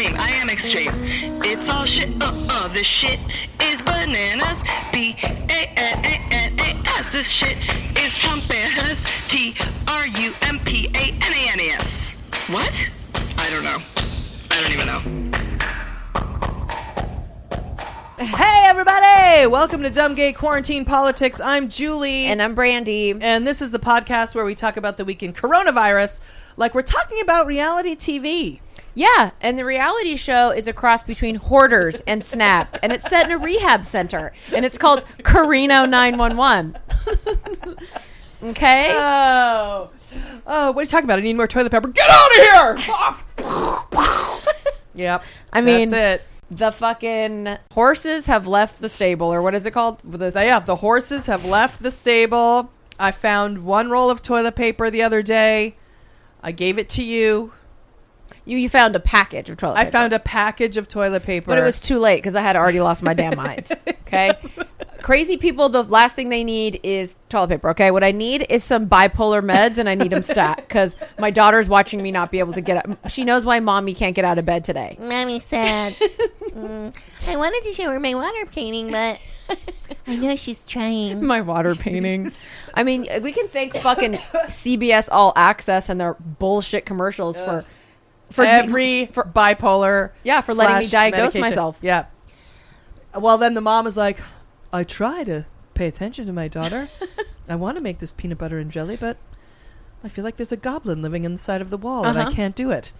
Extreme. I am extreme. It's all shit. Uh uh. This shit is bananas. B A N A N A S. This shit is Trumpanas. T R U M P A N A N A S. What? I don't know. I don't even know. Hey, everybody! Welcome to Dumb Gay Quarantine Politics. I'm Julie. And I'm Brandy. and this is the podcast where we talk about the week in coronavirus like we're talking about reality TV. Yeah, and the reality show is a cross between Hoarders and Snapped, and it's set in a rehab center, and it's called Carino 911. okay? Oh. Oh, what are you talking about? I need more toilet paper. Get out of here! yep. I mean- that's it. the fucking horses have left the stable, or what is it called? The, yeah, the horses have left the stable. I found one roll of toilet paper the other day. I gave it to you. You, you found a package of toilet paper. I paper. found a package of toilet paper. But it was too late because I had already lost my damn mind. Okay. Crazy people, the last thing they need is toilet paper. Okay. What I need is some bipolar meds and I need them stat because my daughter's watching me not be able to get up. She knows why mommy can't get out of bed today. Mommy said, Mm, I wanted to show her my water painting, but I know she's trying. My water paintings. I mean, we can thank fucking CBS All Access and their bullshit commercials for for every for bipolar. Yeah, for letting me diagnose medication. myself. Yeah. Well, then the mom is like, I try to pay attention to my daughter. I want to make this peanut butter and jelly, but I feel like there's a goblin living inside of the wall, and I Uh-huh. can't do it.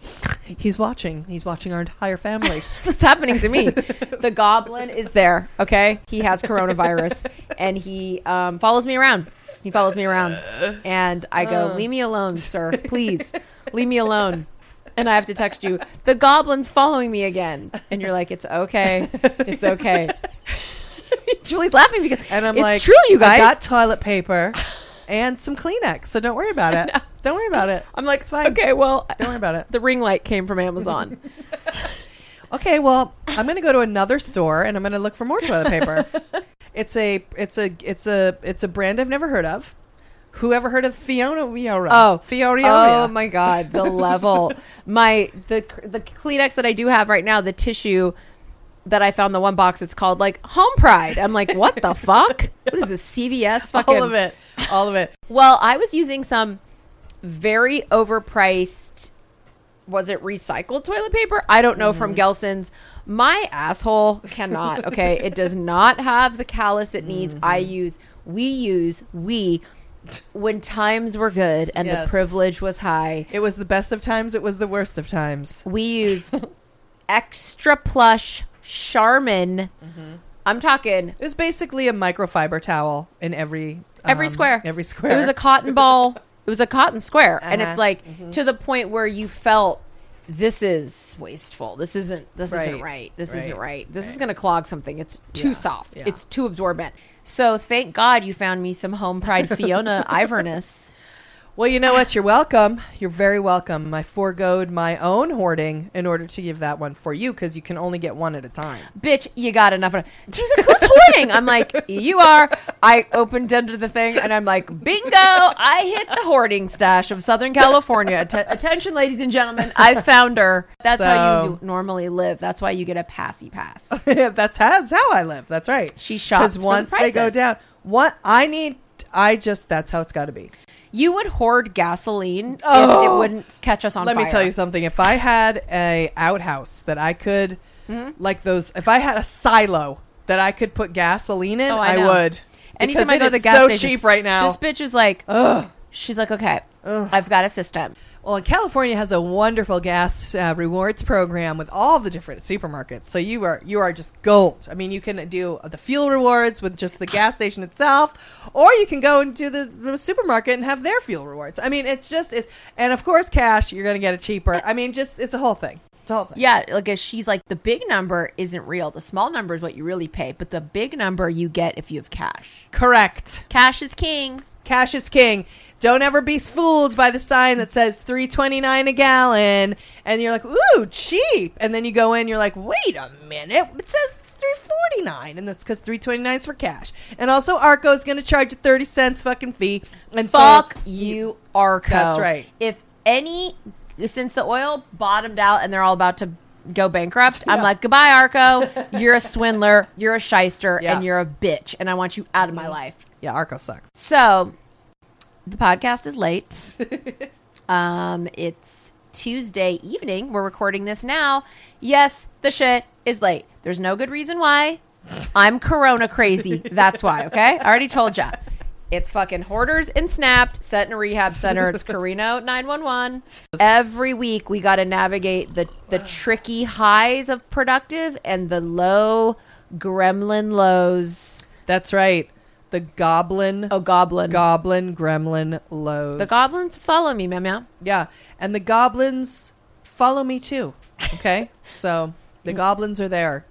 He's watching. He's watching our entire family. That's what's happening to me. the goblin is there. Okay, he has coronavirus, and he um, follows me around. He follows me around, and I go, "Leave me alone, sir. Please, leave me alone." And I have to text you, "The goblin's following me again," and you're like, "It's okay. It's okay." Julie's laughing because And I'm it's like, true, you guys. I got toilet paper and some Kleenex, so don't worry about it. Don't worry about it. I'm like, It's fine. okay, well, Don't worry about it. the ring light came from Amazon. Okay, well, I'm going to go to another store and I'm going to look for more toilet paper. it's a it's a it's a it's a brand I've never heard of. Who ever heard of Fiona Viora? Oh, Fiona. Oh my god, the level. my the the Kleenex that I do have right now, the tissue that I found the one box. It's called like Home Pride. I'm like, what the fuck? What is this CVS? Fucking all of it, all of it. Well, I was using some very overpriced. Was it recycled toilet paper? I don't know from mm-hmm. Gelson's. My asshole cannot. Okay, it does not have the callus it needs. I mm-hmm. use. We use. We. When times were good and Yes. the privilege was high, It was the best of times. It was the worst of times. we used extra plush Charmin. I'm talking It was basically a microfiber towel in every every um, square. Every square. It was a cotton ball. It was a cotton square, and Uh-huh. it's like to the point where you felt this is wasteful. This isn't. This isn't Right. right. This isn't Right. right. This is going to clog something. It's too Yeah. soft. Yeah. It's too absorbent. So thank God you found me some home pride Fiona Iverness. Well, you know what? You're welcome. You're very welcome. I foregoed my own hoarding in order to give that one for you because you can only get one at a time. Bitch, you got enough. She's like, who's hoarding? I'm like, you are. I opened under the thing and I'm like, bingo! I hit the hoarding stash of Southern California. Atten- attention, ladies and gentlemen, I found her. That's how you do normally live. That's why you get a passy pass. that's, how, that's how I live. That's right. She shops the once they go down, what I need, I just that's how it's got to be. You would hoard gasoline if Oh. it wouldn't catch us on fire. Let fire. me tell you something. If I had a outhouse that I could, Mm-hmm. like those, if I had a silo that I could put gasoline in, Oh, I I, would. Anytime I go to the gas so station, cheap right now. This bitch is like, Ugh. she's like, okay, Ugh. I've got a system. Well, and California has a wonderful gas uh, rewards program with all the different supermarkets. So you are you are just gold. I mean, you can do the fuel rewards with just the gas station itself, or you can go into the supermarket and have their fuel rewards. I mean, it's just is, and of course, cash. You're going to get it cheaper. I mean, just it's a whole thing. It's a whole thing. Yeah, like she's like the big number isn't real. The small number is what you really pay, but the big number you get if you have cash. Correct. Cash is king. Cash is king. Don't ever be fooled by the sign that says three twenty nine a gallon, and you're like, ooh, cheap. And then you go in, you're like, wait a minute, it says three forty nine, and that's because three twenty nine is for cash. And also, Arco is going to charge you thirty cents fucking fee. And Fuck so, you, Arco. That's right. If any, since the oil bottomed out and they're all about to go bankrupt, I'm like, goodbye, Arco. You're a swindler. You're a shyster, Yeah. and you're a bitch, and I want you out of my mm-hmm. life. Yeah, Arco sucks. So, the podcast is late. um, it's Tuesday evening. We're recording this now. Yes, the shit is late. There's no good reason why. I'm Corona crazy. That's why. Okay, I already told ya. It's fucking hoarders and snapped. Set in a rehab center. It's Carino nine one one. Every week we got to navigate the the tricky highs of productive and the low gremlin lows. That's right. The goblin, Oh, goblin. goblin, gremlin lows. the goblins follow me, meow meow. Yeah, and the goblins follow me too. Okay, so the goblins are there.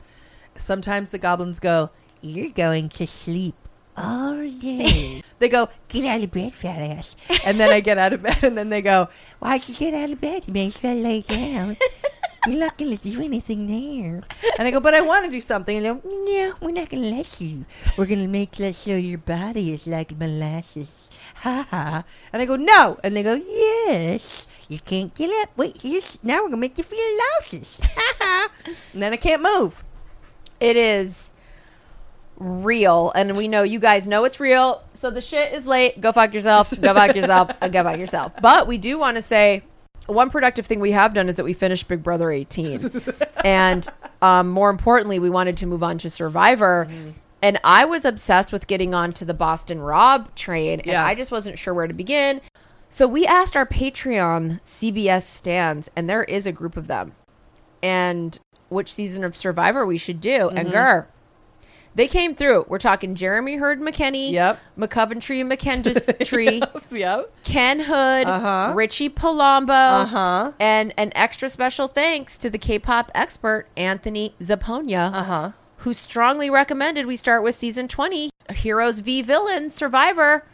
Sometimes the goblins go. You're going to sleep all day. They go, get out of bed, fat ass. and then I get out of bed, and then they go, Why'd you get out of bed? You may as well lay down. You're not going to do anything there. and I go, but I want to do something. And they go, No, we're not going to let you. We're going to make that so your body is like molasses. Ha ha. and I go, no, And they go, Yes. You can't get up. Wait, here's, now we're going to make you feel nauseous. Ha ha. and then I can't move. it is real and we know you guys know it's real so the shit is late go fuck yourself go fuck yourself go fuck yourself but we do want to say one productive thing we have done is that we finished big brother 18 and um, more importantly we wanted to move on to survivor. And i was obsessed with getting onto the boston rob train and Yeah. i just wasn't sure where to begin. So we asked our patreon cbs stands and there is a group of them. And which season of Survivor we should do. And Gur, they came through. We're talking Jeremy Hurd McKinney, Yep. McCoventry and McKendree, Yep. Ken Hood, Uh-huh. Richie Palumbo, Uh-huh. and an extra special thanks to the K-pop expert Anthony Zaponia, Uh-huh. who strongly recommended we start with season 20, Heroes v Villains Survivor.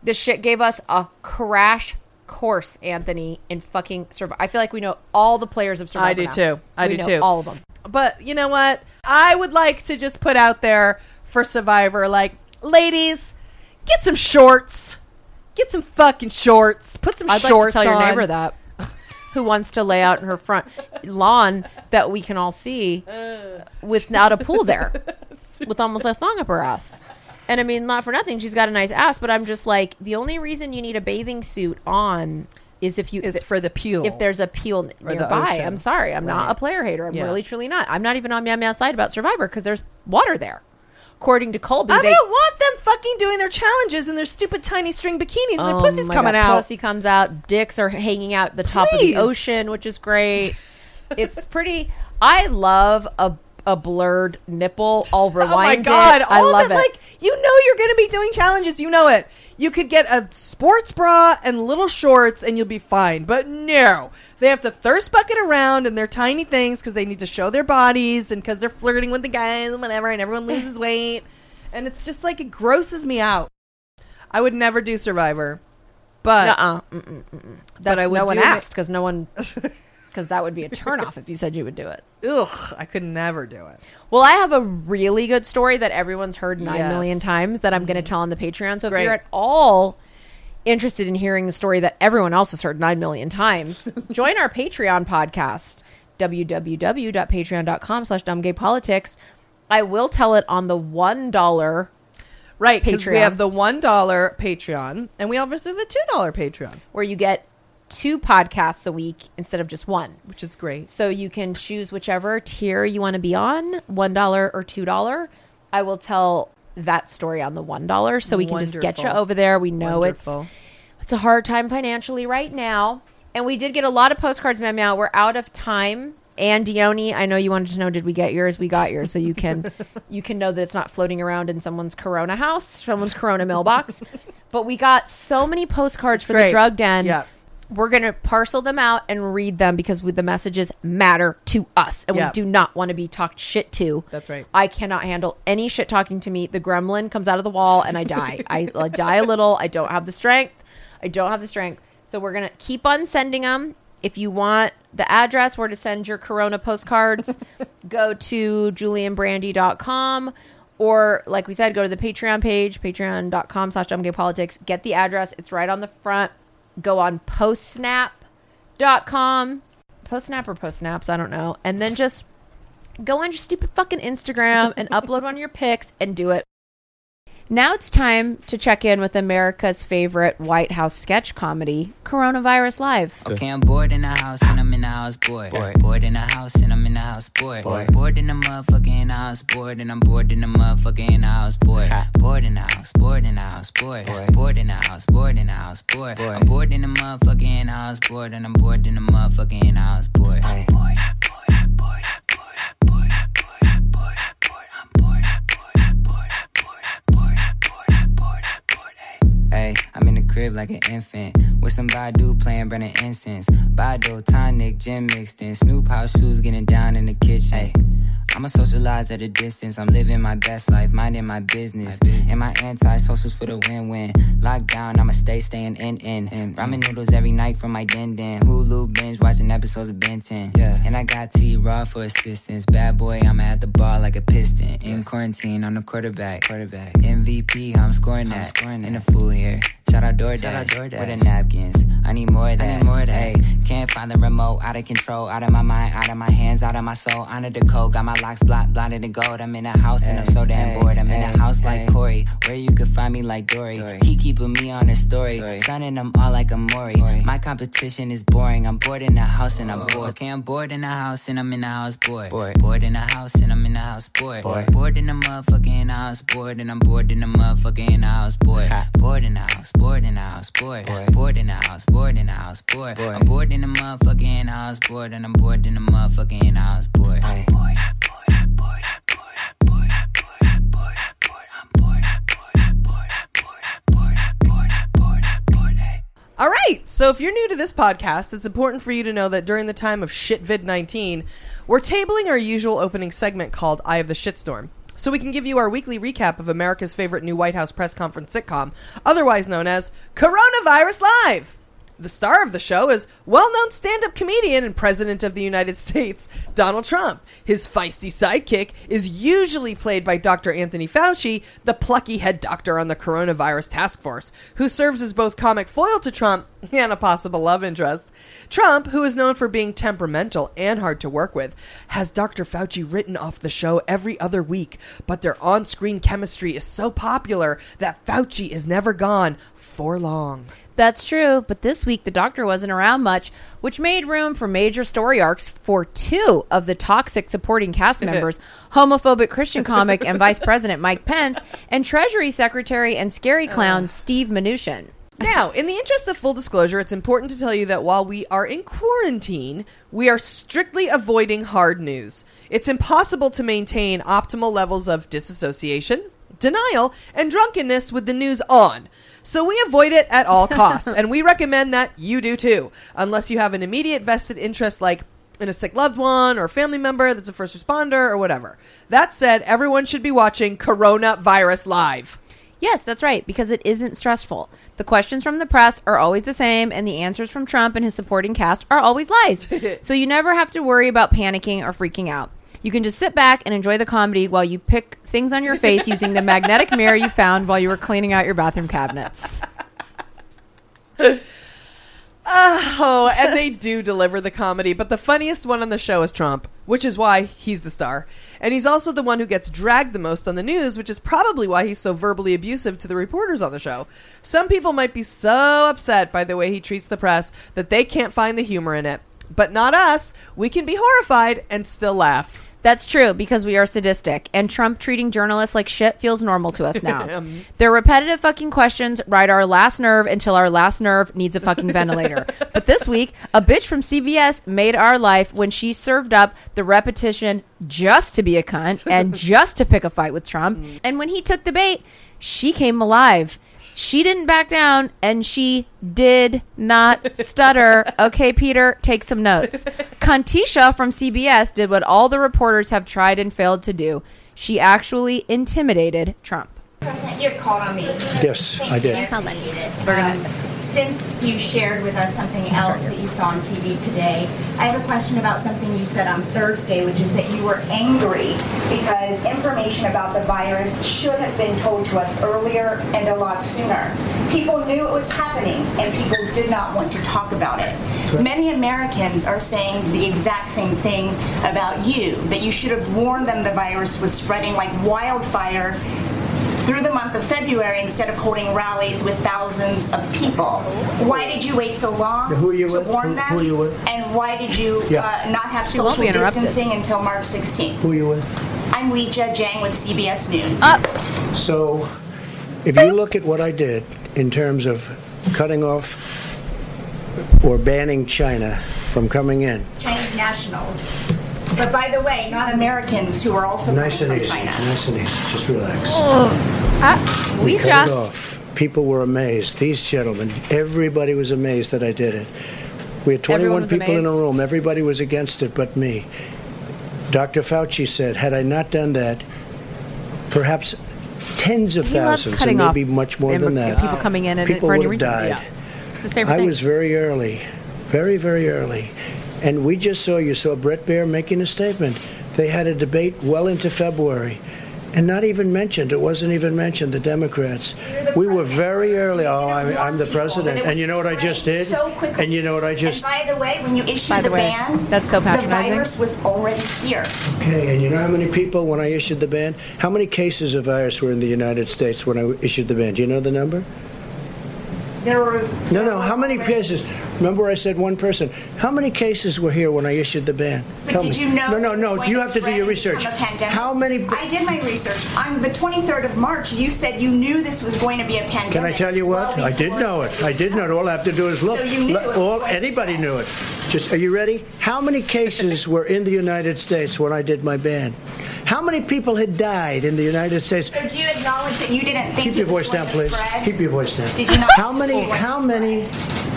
This shit gave us a crash course, Anthony, in fucking Survivor. I feel like we know all the players of Survivor. I do now. too. I We do know too. All of them. But you know what? I would like to just put out there for Survivor, like, ladies, get some shorts. Get some fucking shorts. Put some I'd like to shorts tell your on. neighbor that. Who wants to lay out in her front lawn that we can all see uh. without a pool there, with almost a thong up her ass. And I mean, not for nothing, she's got a nice ass, but I'm just like, the only reason you need a bathing suit on is if you It's for the peel. if there's a peel Or nearby. I'm sorry, I'm not a player hater. I'm Yeah. really truly not. I'm not even on Meow side about Survivor because there's water there. According to Colby, I they don't want them fucking doing their challenges in their stupid tiny string bikinis and their Oh pussy's my coming God, out. Pussy comes out. Dicks are hanging out the top of the ocean, which is great. it's pretty. I love a a blurred nipple. I'll rewind Oh my god! it. I all love of it. Like you know, you're going to be doing challenges. You know it. You could get a sports bra and little shorts, and you'll be fine. But no, they have to thirst bucket around in their tiny things because they need to show their bodies and because they're flirting with the guys and whatever, and everyone loses weight. And it's just like it grosses me out. I would never do Survivor, but mm-mm. That's I would no one asked because no one because that would be a turnoff if you said you would do it. ugh, I could never do it. Well, I have a really good story that everyone's heard nine Yes. million times that I'm going to mm-hmm. tell on the Patreon. So if you're at all interested in hearing the story that everyone else has heard nine million times, join our Patreon podcast, www.patreon.com slash dumbgaypolitics. I will tell it on the one dollar Right, because we have the one dollar Patreon, and we also have a two dollar Patreon, where you get two podcasts a week instead of just one. which is great. So you can choose whichever tier you want to be on, one dollar or two dollar. I will tell that story on the one dollar, so we can just get you over there. We know Wonderful. it's it's a hard time financially right now, And we did get a lot of postcards, Mem. Now we're out of time. And Dione, I know you wanted to know, did we get yours? We got yours, so you can you can know that it's not floating around in someone's Corona house, someone's Corona mailbox. But we got so many postcards for the drug den. Yeah. We're gonna parcel them out and read them because we, the messages matter to us, and Yeah. we do not want to be talked shit to. That's right. I cannot handle any shit talking to me. The gremlin comes out of the wall and I die. I like, die a little. I don't have the strength. I don't have the strength. So we're gonna keep on sending them. If you want the address where to send your Corona postcards, go to julieandbrandy.com or like we said, go to the Patreon page, patreon.com slash politics. Get the address. It's right on the front. Go on postsnap.com. Postsnap or postsnaps, I don't know. And then just go on your stupid fucking Instagram and upload one of your pics and do it. Now it's time to check in with America's favorite White House sketch comedy, Coronavirus Live. Okay, I'm bored in the house and I'm in the house bored. Bored, bored in the house and I'm in the house bored. Bored, bored in the motherfucking house bored and I'm bored in the motherfucking house bored. Bored in the house, bored in the house bored. Bored in the house, bored in the house bored. I'm bored in the motherfucking house bored and I'm bored in the motherfucking house bored. I'm bored, bored, bored, bored, bored, bored, bored, Hey, I'm in the crib like an infant with some Badu playing burning incense. Badu, tonic, gin mixed in. Snoop house shoes getting down in the kitchen. I'ma socialize at a distance. I'm living my best life, minding my business. And my anti-socials for the win-win. Lockdown, I'ma stay staying in in. Ramen noodles every night from my den den. Hulu binge watching episodes of Ben 10. Yeah. And I got T Raw for assistance. Bad boy, I'm at the bar like a piston. In quarantine, I'm the quarterback. Quarterback. MVP, I'm scoring that. scoring in the fool here. Shout out DoorDash. Shout out DoorDash. With the napkins. I need more of that. I need more of that. Hey, can't find the remote. Out of control. Out of my mind. Out of my hands. Out of my soul. Under the code. Got my locks blocked. Blinded in gold. I'm in a house and I'm so damn bored. I'm in a house like Corey. Where you could find me like Dory. He keeping me on his story. Sunning them all like a Maury. My competition is boring. I'm bored in the house and I'm bored. Okay, I'm bored in the house and I'm in the house bored. Bored, bored in the house and I'm in the house bored. Bored, bored in the motherfucking house bored and I'm bored in the motherfucking house bored. Bored in the house, bored in the house bored. Bored in the house, bored in the house bored. I'm bored in the motherfucking house bored and I'm bored in the motherfucking house bored. I'm bored, bored, bored, bored, bored, bored, bored, bored. I'm bored, bored, bored, bored, bored, bored, bored, bored. Hey. All right. So if you're new to this podcast, it's important for you to know that during the time of shitvid 19, we're tabling our usual opening segment called Eye of the Shitstorm. So we can give you our weekly recap of America's favorite new White House press conference sitcom, otherwise known as Coronavirus Live. The star of the show is well known stand up comedian and President of the United States, Donald Trump. His feisty sidekick is usually played by Dr. Anthony Fauci, the plucky head doctor on the coronavirus task force, who serves as both comic foil to Trump and a possible love interest. Trump, who is known for being temperamental and hard to work with, has Dr. Fauci written off the show every other week, but their on screen chemistry is so popular that Fauci is never gone for long. That's true, but this week the doctor wasn't around much, which made room for major story arcs for two of the toxic supporting cast members homophobic Christian comic and Vice President Mike Pence, and Treasury Secretary and scary clown Steve Mnuchin. Now, in the interest of full disclosure, it's important to tell you that while we are in quarantine, we are strictly avoiding hard news. It's impossible to maintain optimal levels of disassociation, denial, and drunkenness with the news on. So we avoid it at all costs, and we recommend that you do too, unless you have an immediate vested interest like in a sick loved one or family member that's a first responder or whatever. That said, everyone should be watching Coronavirus Live. Yes, that's right, because it isn't stressful. The questions from the press are always the same, and the answers from Trump and his supporting cast are always lies. so you never have to worry about panicking or freaking out. You can just sit back and enjoy the comedy while you pick things on your face using the magnetic mirror you found while you were cleaning out your bathroom cabinets. Oh, and they do deliver the comedy, but the funniest one on the show is Trump, which is why he's the star. And he's also the one who gets dragged the most on the news, which is probably why he's so verbally abusive to the reporters on the show. Some people might be so upset by the way he treats the press that they can't find the humor in it. But not us. We can be horrified and still laugh. That's true because we are sadistic, and Trump treating journalists like shit feels normal to us now. Um, Their repetitive fucking questions ride our last nerve until our last nerve needs a fucking ventilator. But this week, a bitch from CBS made our life when she served up the repetition just to be a cunt and just to pick a fight with Trump. Mm. And when he took the bait, she came alive. She didn't back down and she did not stutter. Okay, Peter, take some notes. Kantisha from CBS did what all the reporters have tried and failed to do. She actually intimidated Trump. President, you called on me. Yes, I did. And unmuted. Um, since you shared with us something else that you saw on TV today, I have a question about something you said on Thursday, which is that you were angry because information about the virus should have been told to us earlier and a lot sooner. People knew it was happening and people did not want to talk about it. Many Americans are saying the exact same thing about you, that you should have warned them the virus was spreading like wildfire through the month of February instead of holding rallies with thousands of people. Why did you wait so long Who are you to with? warn Who- them? who are you with? And why did you Yeah. uh, not have She social be distancing until March 16th? Who are you with? I'm Weijia Jiang with CBS News. So, if you look at what I did in terms of cutting off or banning China from coming in, Chinese nationals. But by the way, not Americans who are also nice and coming easy, China. nice and easy, just relax. Ah, We cut it off. People were amazed. These gentlemen, everybody was amazed that I did it. We had 21 was people in a room. Everybody was against it but me. Dr. Fauci said, had I not done that, perhaps tens of He thousands, and maybe much more than that, people coming in and people for any would have reason. died. It's his favorite I thing. was very early, very, very early. And we just saw, you saw Bret Baier making a statement. They had a debate well into February. And not even mentioned, it wasn't even mentioned, the Democrats. We were very early. Oh, I'm, I'm the president. it And you know what I just did? So quickly. And you know what I just. And by the way, when you issued By the the, way, ban, that's so patronizing. the virus was already here. Okay, and you know how many people, when I issued the ban, how many cases of virus were in the United States when I issued the ban? Do you know the number? There was No, no. How many cases? Remember, I said one person. How many cases were here when I issued the ban? But Tell did me. you know? No, no, no. You have to do your research. a pandemic? How many? I did my research. On the 23rd of March, you said you knew this was going to be a pandemic. Can I tell you what? well I did know it. I did know it. All I have to do is look. So you knew Let- it was all, anybody knew it. Just, are you ready? How many cases were in the United States when I did my ban? How many people had died in the United States? So do you acknowledge that you didn't think Keep your voice down, please. spread? Keep your voice down. Did you not How many? think it was How many?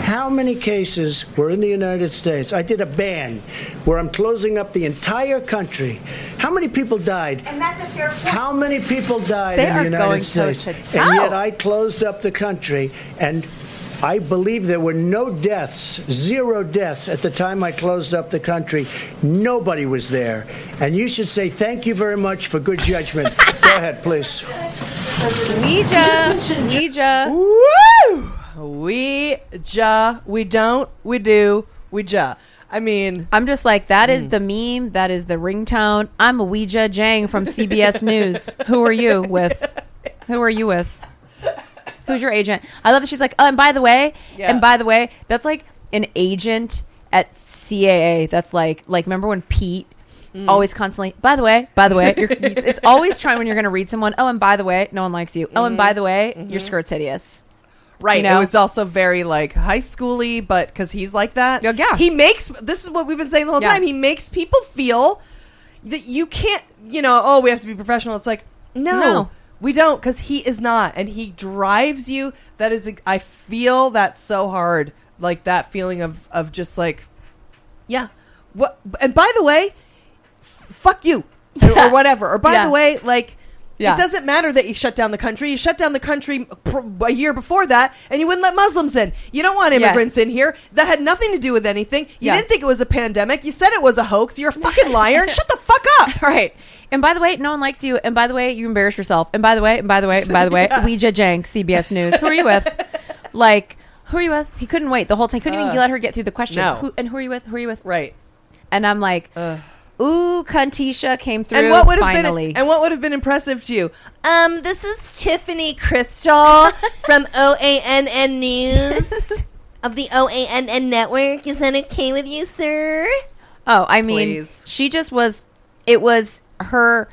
How many cases were in the United States? I did a ban where I'm closing up the entire country. How many people died? And that's a fair point. How many people died They in the United going States? toe-to-toe. And yet I closed up the country and I believe there were no deaths, zero deaths at the time I closed up the country. Nobody was there. And you should say thank you very much for good judgment. Go ahead, please. Ouija. Ouija. Woo! We ja, we don't, we do, we ja. I mean, I'm just like, that Mm. is the meme. That is the ringtone. I'm a Weijia Jiang from CBS News. Who are you with? Who are you with? Who's your agent? I love that she's like, oh, and by the way, Yeah. and by the way, that's like an agent at CAA. That's like, like, remember when Pete Mm. always constantly, by the way, by the way, you're, it's, it's always trying when you're going to read someone, oh, and by the way, no one likes you. Oh, and Mm-hmm. by the way, your skirt's hideous. right? You know? It was also very like high schooly, but because he's like that, Yeah, yeah. He makes this is what we've been saying the whole Yeah. time. He makes people feel that you can't, you know, oh, we have to be professional. It's like no. No. We don't because he is not, and he drives you. That is, I feel that so hard, like that feeling of of just like, yeah, what? And by the way, f- fuck you, or- Yeah. or whatever. Or by Yeah. the way, like, Yeah. it doesn't matter that you shut down the country. You shut down the country pr- a year before that, and you wouldn't let Muslims in. You don't want Yeah. immigrants in here. That had nothing to do with anything. You Yeah. didn't think it was a pandemic. You said it was a hoax. You're a fucking liar. Shut the fuck up. Right. And by the way, no one likes you. And by the way, you embarrass yourself. And by the way, and by the way, and by the way, Yeah. Weijia Jiang, CBS News. Who are you with? like, who are you with? He couldn't wait the whole time. Couldn't even uh, let her get through the question. No. Who, and who are you with? Who are you with? Right. And I'm like, Ugh. Ooh, Kantisha came through And what would have finally. been and what would have been impressive to you? Um, this is Tiffany Crystal from OANN News of the OANN network. Is that okay with you, sir? oh, I mean, Please. she just was it was her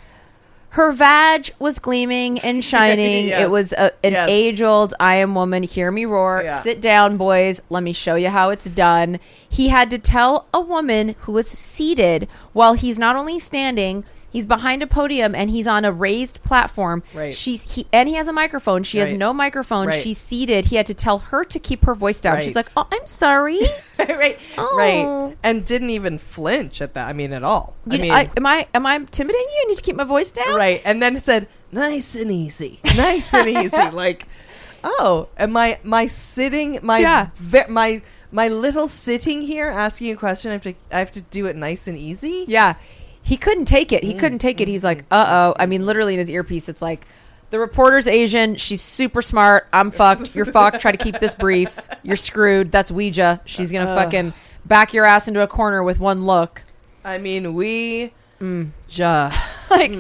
her vag was gleaming and shining. Yes. It was a, an Yes. age old I am woman, hear me roar. Yeah. Sit down, boys. Let me show you how it's done. He had to tell a woman who was seated while he's not only standing, he's behind a podium and he's on a raised platform. Right. She's he and he has a microphone. She has no microphone. Right. She's seated. He had to tell her to keep her voice down. She's like, "Oh, I'm sorry." right, Oh. right, and didn't even flinch at that. I mean, at all. You I know, mean, I, am I am I intimidating you? I need to keep my voice down. right, and then said, "Nice and easy, nice and easy." like, oh, and my my sitting, my Yeah. ve- my my little sitting here asking a question. I have to I have to do it nice and easy. Yeah. He couldn't take it. He Mm, couldn't take it. He's like, uh oh. I mean, literally in his earpiece, it's like, the reporter's Asian. She's super smart. I'm fucked. You're fucked. Try to keep this brief. You're screwed. That's Ouija. She's going to fucking back your ass into a corner with one look. I mean, we ja. Like,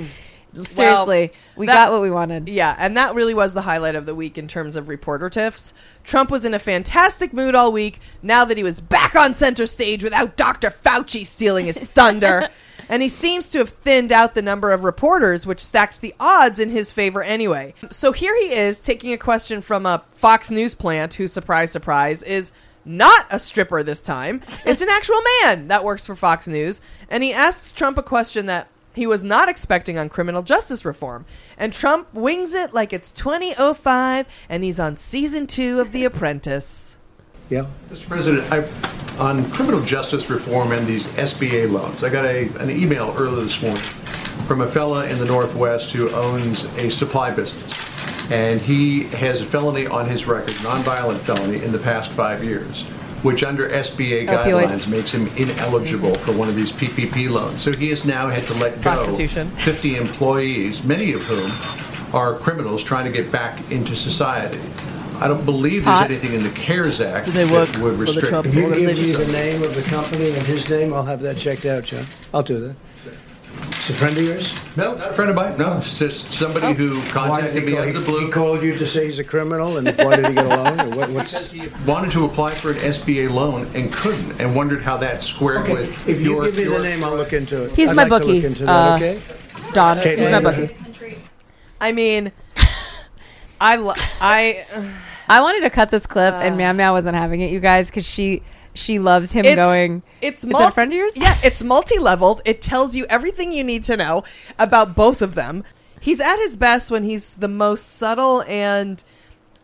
seriously, we that- got what we wanted. Yeah, and that really was the highlight of the week in terms of reporter tiffs. Trump was in a fantastic mood all week now that he was back on center stage without Dr. Fauci stealing his thunder. and he seems to have thinned out the number of reporters, which stacks the odds in his favor anyway. So here he is taking a question from a Fox News plant who, surprise, surprise, is not a stripper this time. It's an actual man that works for Fox News. And he asks Trump a question that he was not expecting on criminal justice reform. And Trump wings it like it's 2005 and he's on season two of The Apprentice. Yeah. Mr. President, I, on criminal justice reform and these SBA loans, I got a, an email earlier this morning from a fella in the Northwest who owns a supply business. And he has a felony on his record, nonviolent felony, in the past five years, which under SBA Opioids. guidelines makes him ineligible for one of these PPP loans. So he has now had to let go Prostitution. 50 employees, many of whom are criminals trying to get back into society. I don't believe there's Pot. anything in the CARES Act Do they work that would for the restrict. Trump If you give me organization? the name of the company and his name, I'll have that checked out, John. I'll do that. It's a friend of yours? No, not a friend of mine. No, it's just somebody who Why did contacted he me out of the He blue. called you to say he's a criminal, and why did he get a loan? Or what, what's, Wanted to apply for an SBA loan and couldn't, and wondered how that squared okay, with if you your. give me the your- name, I'll look into it. He's I'd my like to bookie. look into that, Uh, okay? Don, Okay, he's my later. bookie. I mean, I, lo- I, I wanted to cut this clip, and Meow Meow wasn't having it, you guys, because she she loves him it's going. It's Is multi- that a friend of yours? Yeah, it's multi-leveled. It tells you everything you need to know about both of them. He's at his best when he's the most subtle and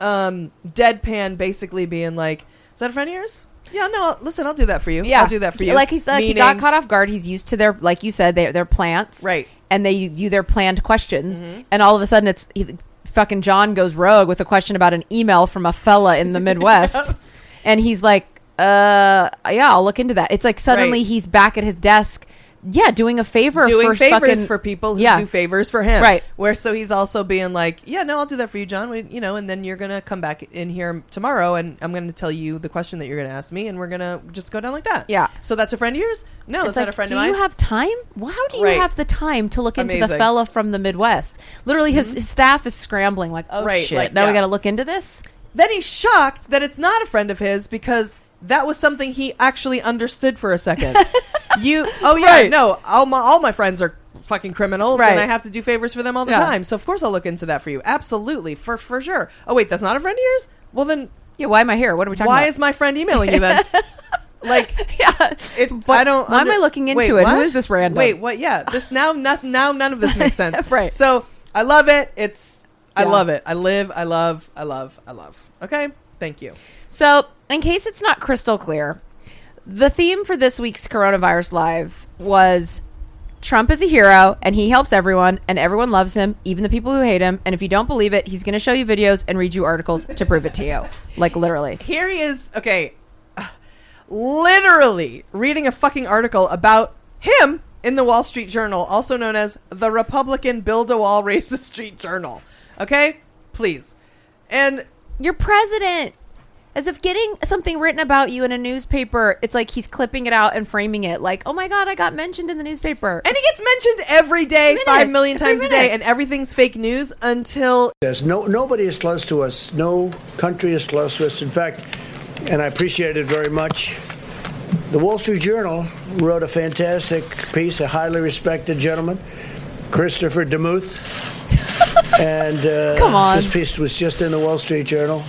um, deadpan, basically being like, "Is that a friend of yours?" Yeah, no. Listen, I'll do that for you. Yeah, I'll do that for you. Like he said, he got Meaning- caught off guard. He's used to their, like you said, their their plants, Right. And they do their planned questions, Mm-hmm. and all of a sudden, it's he, fucking John goes rogue with a question about an email from a fella in the Midwest, and he's like, "Uh, yeah, I'll look into that." It's like suddenly Right. he's back at his desk, yeah, doing a favor, doing for favors fucking, for people who yeah. do favors for him. Right. Where so he's also being like, yeah, no, I'll do that for you, John. We, you know, and then you're gonna come back in here tomorrow, and I'm gonna tell you the question that you're gonna ask me, and we're gonna just go down like that. Yeah. So that's a friend of yours? No, It's that's like, not a friend do of mine. Do you have time? Well, how do you Right. have the time to look into the Mm-hmm. fella from the Midwest? Literally, his, his staff is scrambling, like, "Oh Right, shit! like, now we got to look into this." then he's shocked that it's not a friend of his because that was something he actually understood for a second. you, oh yeah, Right. no, all my all my friends are fucking criminals, Right. and I have to do favors for them all the Yeah. time. So of course I'll look into that for you. Absolutely, for for sure. Oh wait, that's not a friend of yours? Well then, Yeah, why am I here? What are we talking about? why about? is my friend emailing you then? like, yeah. it, I don't. why am I looking into Wait, it? Who what? is this random? Wait, what? Yeah, this now, nothing. Now, none of this makes sense. Right. So I love it. It's. I Yeah. love it. I live. I love. I love. I love. Okay. Thank you. So, in case it's not crystal clear, the theme for this week's Coronavirus Live was Trump is a hero and he helps everyone and everyone loves him, even the people who hate him. And if you don't believe it, he's going to show you videos and read you articles to prove it to you. Like, literally. Here he is. Okay. Literally reading a fucking article about him in the Wall Street Journal, also known as the Republican Build a Wall Racist Street Journal. Okay, please. And You're president. As if getting something written about you in a newspaper, it's like he's clipping it out and framing it like, oh my God, I got mentioned in the newspaper. and he gets mentioned every day, Minute, five million every times a minute. day, and everything's fake news until There's no nobody is close to us. No country is close to us. In fact, and I appreciate it very much. the Wall Street Journal wrote a fantastic piece, a highly respected gentleman, Christopher Demuth. and uh, Come on. this piece was just in the Wall Street Journal,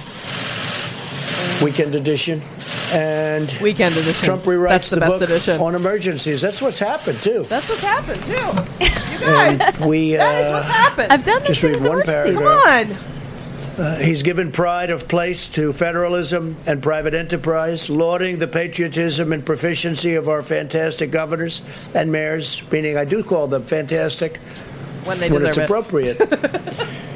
weekend edition. And Weekend edition. Trump rewrites That's the, best book edition. on emergencies. That's what's happened, too. That's what's happened too. You guys, And we, that is uh, what's happened. I've done this Just in read an one emergency. paragraph. Come on. Uh, he's given pride of place to federalism and private enterprise, lauding the patriotism and proficiency of our fantastic governors and mayors, meaning I do call them fantastic When they when deserve it's it. appropriate.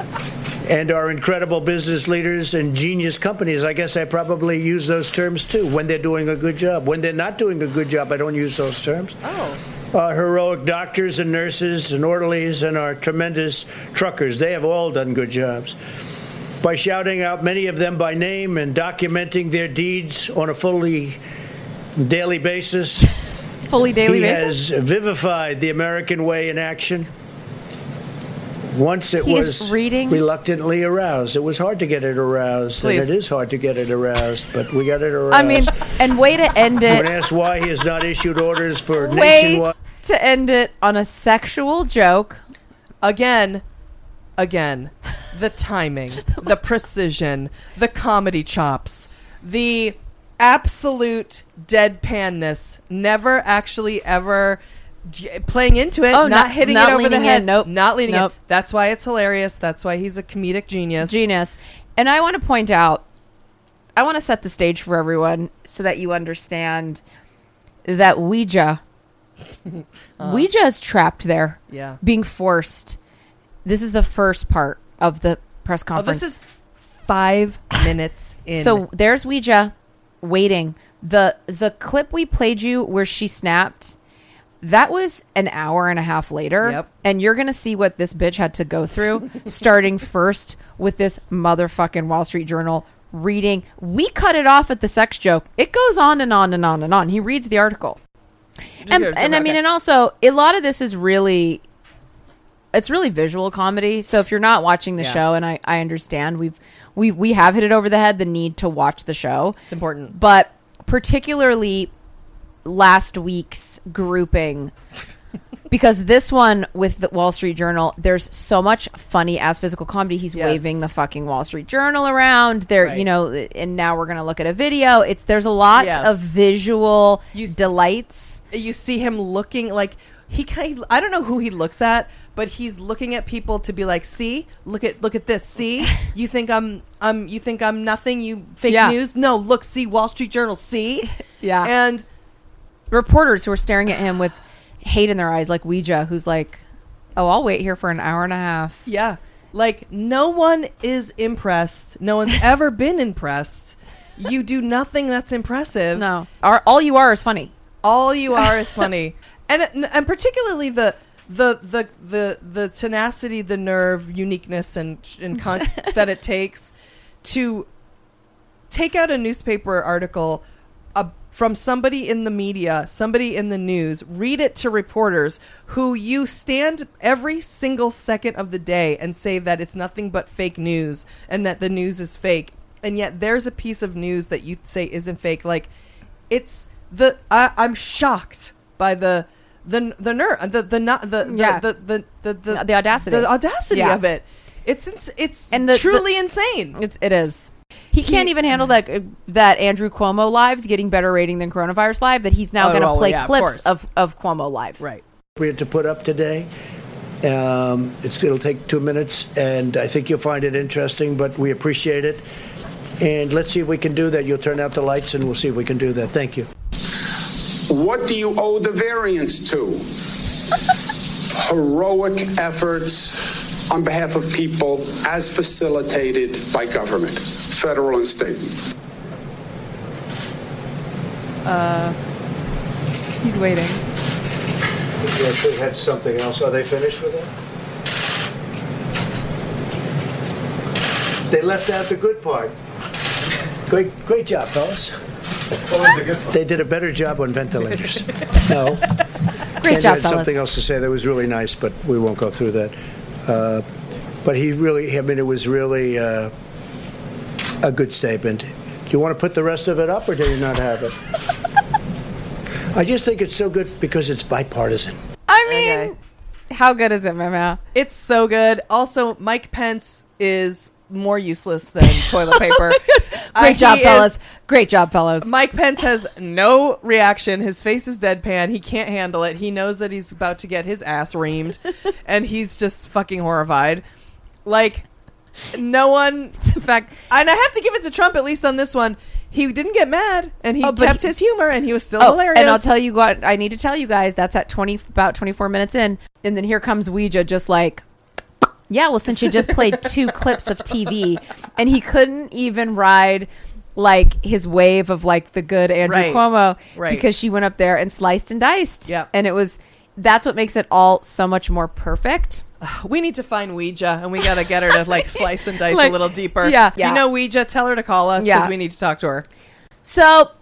and our incredible business leaders and genius companies. I guess I probably use those terms too when they're doing a good job. When they're not doing a good job, I don't use those terms. Oh. Our heroic doctors and nurses and orderlies and our tremendous truckers, they have all done good jobs. By shouting out many of them by name and documenting their deeds on a fully daily basis, Fully daily he basis. has vivified the American way in action. Once it He was reading- reluctantly aroused. It was hard to get it aroused, Please. and it is hard to get it aroused, but we got it aroused. I mean, and way to end it. when it. asked why he has not issued orders for Way nationwide. to end it on a sexual joke. again, again, the timing, the precision, the comedy chops, the absolute deadpanness, never actually ever j- playing into it, Oh, not, not- hitting not it over the head, in, nope. not leading Nope. it. That's why it's hilarious. That's why he's a comedic genius. Genius. And I want to point out, I want to set the stage for everyone so that you understand that Ouija, uh-huh. Ouija is trapped there, Yeah. being forced. This is the first part of the press Oh, conference. this is five minutes in. So there's Ouija waiting. The the clip we played you where she snapped, that was an hour and a half later. Yep. And you're gonna see what this bitch had to go through, starting first with this motherfucking Wall Street Journal reading. We cut it off at the sex joke. It goes on and on and on and on. He reads the article. And, and I mean, and also a lot of this is really it's really visual comedy. So if you're not watching the Yeah. show, and I, I understand we've we we have hit it over the head the need to watch the show, it's important. but particularly last week's grouping. Because this one with the Wall Street Journal, there's so much funny as physical comedy. He's Yes. waving the fucking Wall Street Journal around. There, Right. you know, and now we're gonna look at a video. It's there's a lot Yes. of visual You- delights. you see him looking like he kind of, I don't know who he looks at, but he's looking at people to be like, "See, look at look at this. See, you think I'm um you think I'm nothing, you fake Yeah. news? No, look, see Wall Street Journal, see?" Yeah. And reporters who are staring at him with hate in their eyes, like Ouija, who's like, "Oh, I'll wait here for an hour and a half." yeah, like no one is impressed. No one's ever been impressed. You do nothing that's impressive. No, Our, all you are is funny. all you are is funny and and particularly the the the the the tenacity the nerve uniqueness and and con- that it takes to take out a newspaper article from somebody in the media somebody in the news read it to reporters who you stand every single second of the day and say that it's nothing but fake news and that the news is fake and yet there's a piece of news that you say isn't fake like it's the I, I'm shocked by the the the nerve the the not the, the, Yeah. the, the, the, the The audacity. the audacity Yeah. of it it's ins- it's And the- truly insane It's it is. He can't even handle that uh, that Andrew Cuomo live's getting better rating than coronavirus live. That he's now Oh, going to well, play yeah, clips course. of, of Cuomo live. right appropriate to put up today. Um, it's, it'll take two minutes, and I think you'll find it interesting, but we appreciate it. And let's see if we can do that. You'll turn out the lights, and we'll see if we can do that. Thank you. What do you owe the variance to? Heroic efforts on behalf of people as facilitated by government, federal and state. Uh, He's waiting. We actually had something else. Are they finished with it? They left out the good part. Great, great job, fellas. They did a better job on ventilators. No. Great and job, had fellas. something else to say that was really nice, but we won't go through that. Uh, but he really, I mean, it was really uh, a good statement. Do you want to put the rest of it up, or do you not have it? I just think it's so good because it's bipartisan. I mean, Okay. how good is it, Mama? It's so good. Also, Mike Pence is more useless than toilet paper. Uh, Great job, fellas. is- Great job, fellas. Mike Pence has no reaction. His face is deadpan. He can't handle it. He knows that he's about to get his ass reamed, and he's just fucking horrified. Like, no one. In fact, And I have to give it to Trump at least on this one. He didn't get mad, and he Oh, but kept he- his humor, and he was still oh, hilarious. and I'll tell you what I need to tell you guys. That's at twenty about twenty four minutes in, and then here comes Ouija, just like. Yeah, well, since you just played two clips of TV, and he couldn't even ride like his wave of like the good Andrew Right. Cuomo Right. because she went up there and sliced and diced. Yep. and it was that's what makes it all so much more perfect. We need to find Weijia, and we got to get her to like slice and dice Like, a little deeper. yeah. If Yeah. you know Weijia, tell her to call us because Yeah. we need to talk to her. So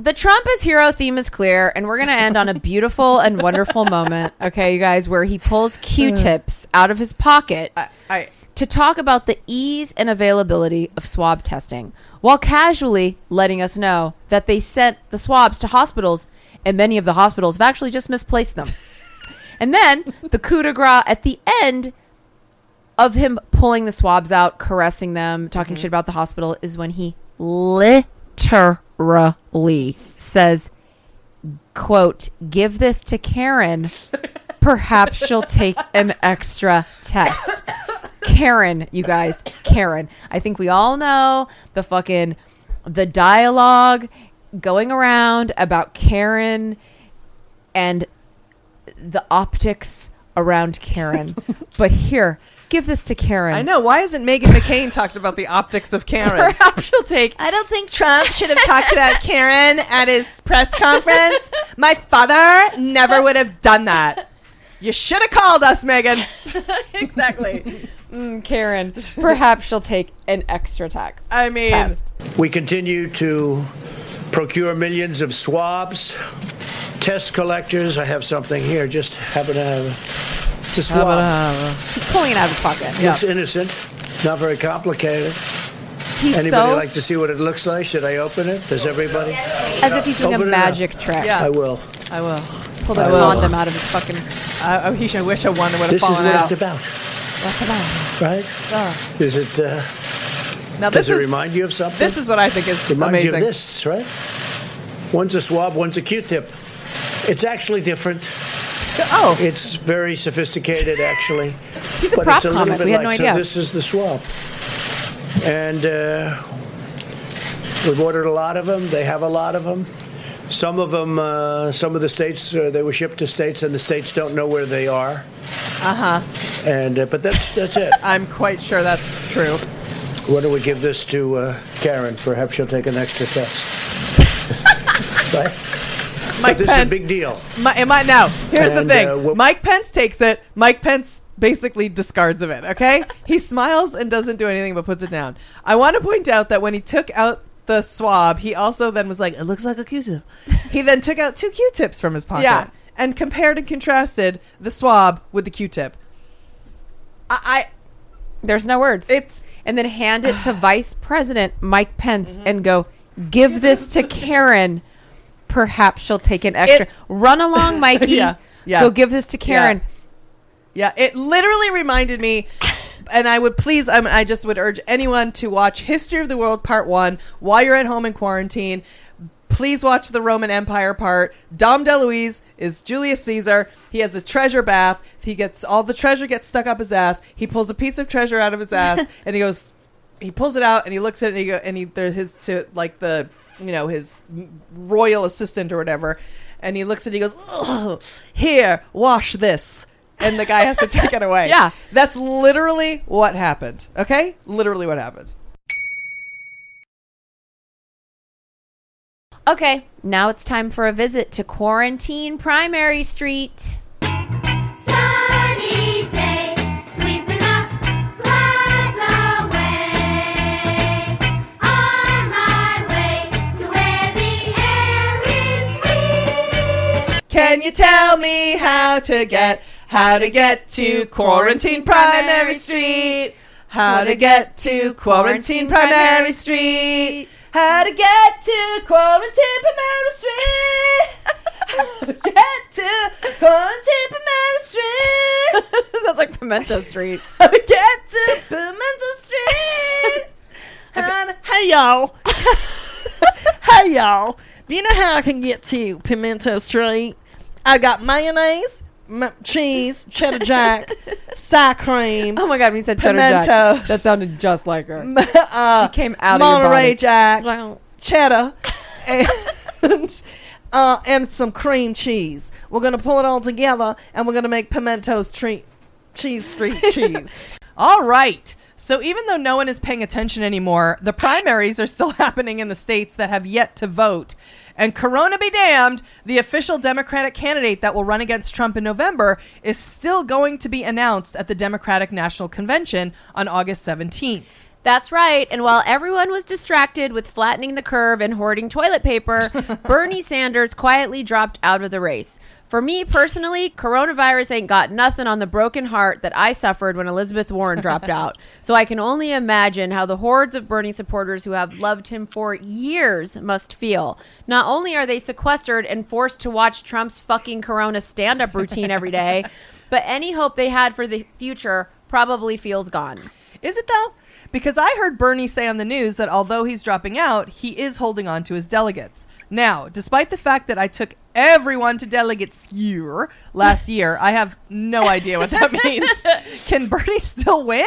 the Trump is hero theme is clear, and we're going to end on a beautiful and wonderful moment, okay, you guys, where he pulls Q-tips out of his pocket I, I to talk about the ease and availability of swab testing, while casually letting us know that they sent the swabs to hospitals, and many of the hospitals have actually just misplaced them. and then the coup de grace at the end of him pulling the swabs out, caressing them, talking mm-hmm. shit about the hospital is when he literally says, quote, give this to Karen. Perhaps she'll take an extra test. Karen, you guys, Karen. I think we all know the fucking the dialogue going around about Karen and the optics around Karen. but here, give this to Karen. I know. Why hasn't Meghan McCain talked about the optics of Karen? Perhaps she'll take I don't think Trump should have talked about Karen at his press conference. My father never would have done that. You should have called us, Megan. exactly. Mm, Karen, perhaps she'll take an extra tax. I mean, test. We continue to procure millions of swabs, test collectors. I have something here. Just happen to have it's a swab. He's pulling it out of his pocket. Looks innocent, not very complicated. He's Anybody so like to see what it looks like? Should I open it? Does everybody? as if he's doing a Open it up. magic trick. Yeah. I will. I will. Pull the I will. condom out of his fucking. I, I wish I wish I won. It would have This is fallen what out. it's about, What's about? right? Is it? Uh, Now this does it is remind you of something? this is what I think is reminds amazing. you of this, right? One's a swab, one's a Q-tip. It's actually different. Oh, It's very sophisticated, actually. He's a but prop it's a little comic. bit We had like, no idea. So this is the swab, and uh, we've ordered a lot of them. They have a lot of them. Some of them, uh, some of the states, uh, they were shipped to states, and the states don't know where they are. Uh huh. And uh, but that's that's it. I'm quite sure that's true. Why don't we give this to uh, Karen? Perhaps she'll take an extra test. right? Mike this Pence. is a big deal. My, am I now? Here's And, the thing. uh, wh- Mike Pence takes it. Mike Pence basically discards of it. Okay, he smiles and doesn't do anything but puts it down. I want to point out that when he took out the swab, he also then was like, "It looks like a Q-tip." he then took out two Q-tips from his pocket Yeah. and compared and contrasted the swab with the Q-tip. I, There's no words. I it's and then hand it to Vice President Mike Pence and go, give this to Karen. Perhaps she'll take an extra. It- Run along, Mikey. Yeah, yeah. Go give this to Karen. Yeah, it literally reminded me, and I would please, I, mean, I just would urge anyone to watch History of the World Part 1 while you're at home in quarantine. Please watch the Roman Empire part. Dom DeLuise is Julius Caesar. He has a treasure bath. He gets all the treasure gets stuck up his ass. He pulls a piece of treasure out of his ass, and he goes, he pulls it out and he looks at it and he, go, and he there's his to like the you know his royal assistant or whatever, and he looks at it. He goes, oh, here, wash this. And the guy has to take it away. Yeah. That's literally what happened. Okay? Literally what happened. Okay, now it's time for a visit to Quarantine Primary Street. Can you tell me how to get how to get to Quarantine Primary Street? How to get to Quarantine Primary Street? How to get to Quarantine Primary Street? How to get to Quarantine Primary Street? Sounds like Pimento Street. Get to Pimento Street? And hey y'all. hey y'all. Do you know how I can get to Pimento Street? I got mayonnaise, m- cheese, cheddar jack, sour cream. Oh my god, when you said cheddar jack, Pimentos. that sounded just like her. uh, she came out of your Monterey body. Jack, cheddar, and uh, and some cream cheese. We're gonna pull it all together, and we're gonna make Pimento's treat cheese street cheese. All right. So even though no one is paying attention anymore, the primaries are still happening in the states that have yet to vote. And Corona be damned, the official Democratic candidate that will run against Trump in November is still going to be announced at the Democratic National Convention on August 17th. That's right. And while everyone was distracted with flattening the curve and hoarding toilet paper, Bernie Sanders quietly dropped out of the race. For me personally, coronavirus ain't got nothing on the broken heart that I suffered when Elizabeth Warren dropped out. So I can only imagine how the hordes of Bernie supporters who have loved him for years must feel. Not only are they sequestered and forced to watch Trump's fucking corona stand up routine every day, but any hope they had for the future probably feels gone. Is it though? Because I heard Bernie say on the news that although he's dropping out, he is holding on to his delegates. Now, despite the fact that I took everyone to delegate skewer last year, I have no idea what that means. Can Bernie still win?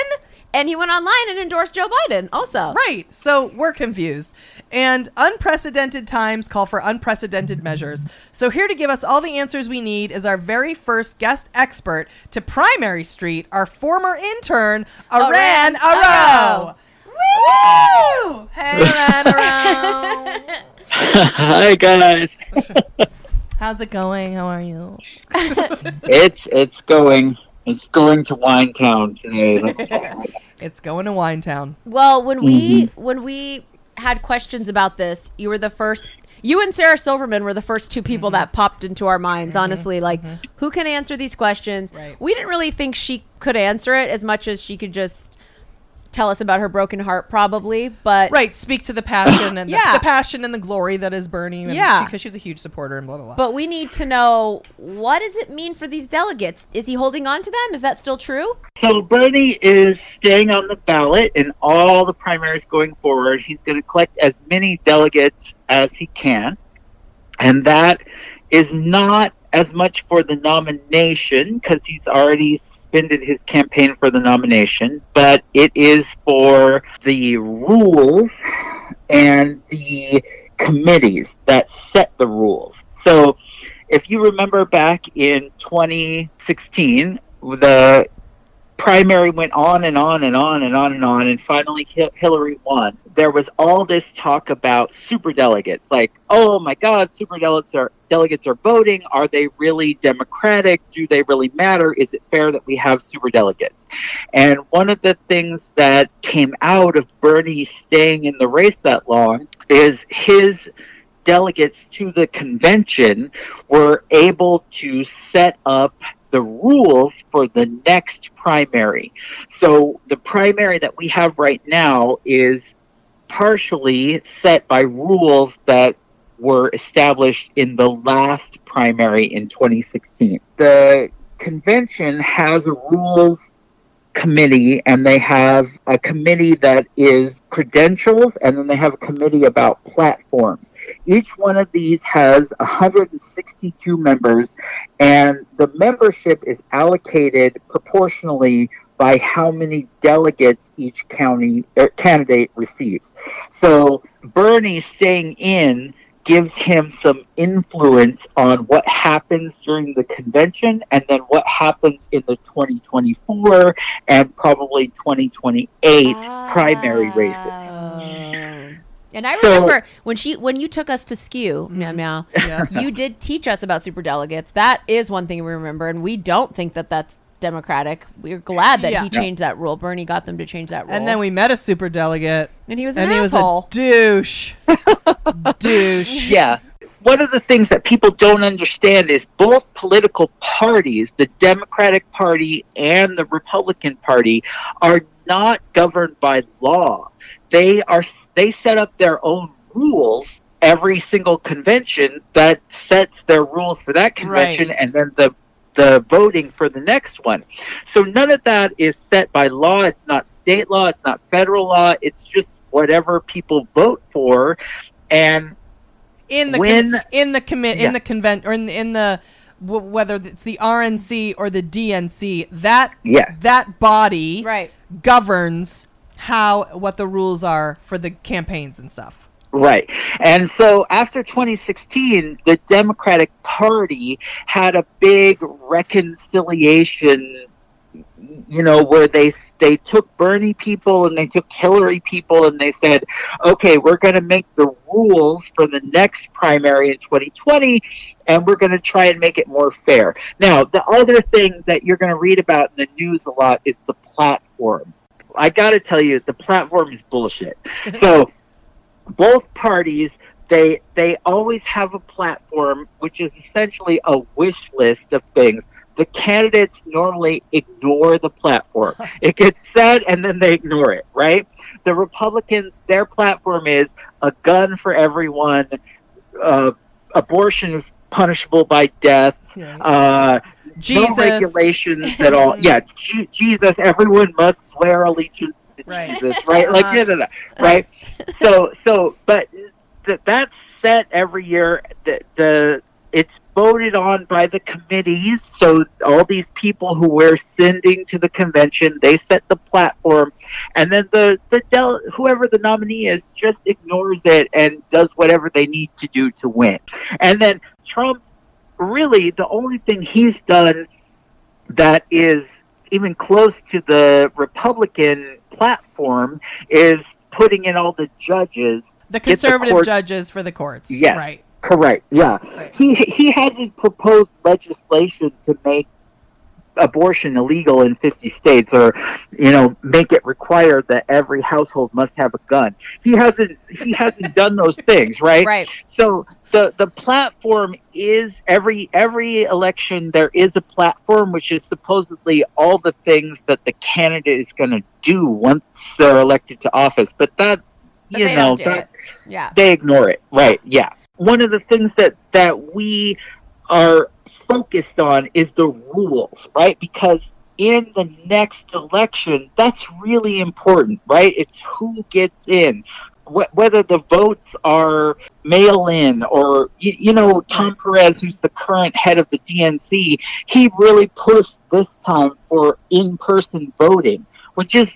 And he went online and endorsed Joe Biden also. Right. So we're confused. And unprecedented times call for unprecedented measures. So here to give us all the answers we need is our very first guest expert to Primary Street, our former intern, Aran Aro. Woo! Hey, Aran Aro. Hi guys. How's it going? How are you? It's it's going. It's going to Winetown today. It's going to Winetown. Well, when we mm-hmm. when we had questions about this, you were the first. You and Sarah Silverman were the first two people mm-hmm. that popped into our minds. Mm-hmm. Honestly, like who can answer these questions? Right. We didn't really think she could answer it as much as she could just tell us about her broken heart, probably. But Right, speak to the passion and Yeah. the, the passion and the glory that is Bernie. Yeah. because she's a huge supporter and blah blah blah. But we need to know what does it mean for these delegates? Is he holding on to them? Is that still true? so Bernie is staying on the ballot in all the primaries going forward. He's going to collect as many delegates as he can, and that is not as much for the nomination because he's already suspended his campaign for the nomination, but it is for the rules and the committees that set the rules. So if you remember back in 2016, the primary went on and on and on and on and on, and finally Hillary won. There was all this talk about super delegates, like, oh my God, super delegates are delegates are voting. Are they really democratic? Do they really matter? Is it fair that we have super delegates? And one of the things that came out of Bernie staying in the race that long is his delegates to the convention were able to set up the rules for the next primary. So the primary that we have right now is partially set by rules that were established in the last primary in 2016. The convention has a rules committee and they have a committee that is credentials and then they have a committee about platforms. Each one of these has 162 members and the membership is allocated proportionally by how many delegates each county er, candidate receives. So Bernie staying in gives him some influence on what happens during the convention and then what happens in the 2024 and probably 2028 primary races. And I So- remember when she when you took us to skew, mm-hmm. meow meow. Yes. You did teach us about super delegates. That is one thing we remember, and we don't think that that's democratic. We're glad that Yeah. he changed that rule. Bernie got them to change that rule, and then we met a super delegate, and he was an and he was asshole. a douche. douche. Yeah. One of the things that people don't understand is both political parties, the Democratic Party and the Republican Party, are not governed by law. They are they set up their own rules every single convention that sets their rules for that convention Right. and then the the voting for the next one. So none of that is set by law. It's not state law. It's not federal law. It's just whatever people vote for, and in the when- con- in the commit Yeah. in the convent or in the, in the w- whether it's the RNC or the DNC that Yes. that body right governs how what the rules are for the campaigns and stuff. Right. And so after 2016, the Democratic Party had a big reconciliation, you know, where they they took Bernie people and they took Hillary people and they said, okay, we're going to make the rules for the next primary in 2020 and we're going to try and make it more fair. Now, the other thing that you're going to read about in the news a lot is the platform. I got to tell you, the platform is bullshit. so, both parties they they always have a platform which is essentially a wish list of things. The candidates normally ignore the platform. It gets said and then they ignore it right? The republicans their platform is a gun for everyone uh, abortion is punishable by death uh, Jesus. no regulations at all. Yeah Je- jesus everyone must swear allegiance to Right. jesus right? Like no, no, no, right? So so but th- that's set every year the, the it's voted on by the committees. So all these people who we're sending to the convention they set the platform. And then the the del- whoever the nominee is just ignores it and does whatever they need to do to win. And then trump really the only thing he's done that is even close to the republican platform is putting in all the judges The conservative court- judges for the courts. Yes. Right. Correct. Yeah. He he hasn't proposed legislation to make abortion illegal in 50 states or you know make it required that every household must have a gun. He hasn't he hasn't done those things, right? Right. So the the platform is every every election there is a platform which is supposedly all the things that the candidate is going to do once they're elected to office. But that But you know that. Yeah. they ignore it right yeah one of the things that that we are focused on is the rules right? Because in the next election that's really important right? It's who gets in. Wh- whether the votes are mail in or you, know tom perez who's the current head of the dnc he really pushed this time for in-person voting which is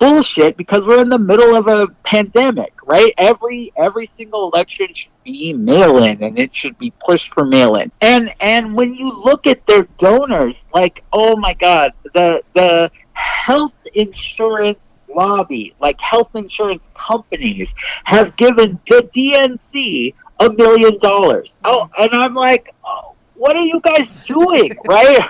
bullshit because we're in the middle of a pandemic, right? Every every single election should be mail in and it should be pushed for mail in. And and when you look at their donors, like oh my god, the the health insurance lobby, like health insurance companies have given the DNC a million dollars. Oh, and I'm like, oh, what are you guys doing, right?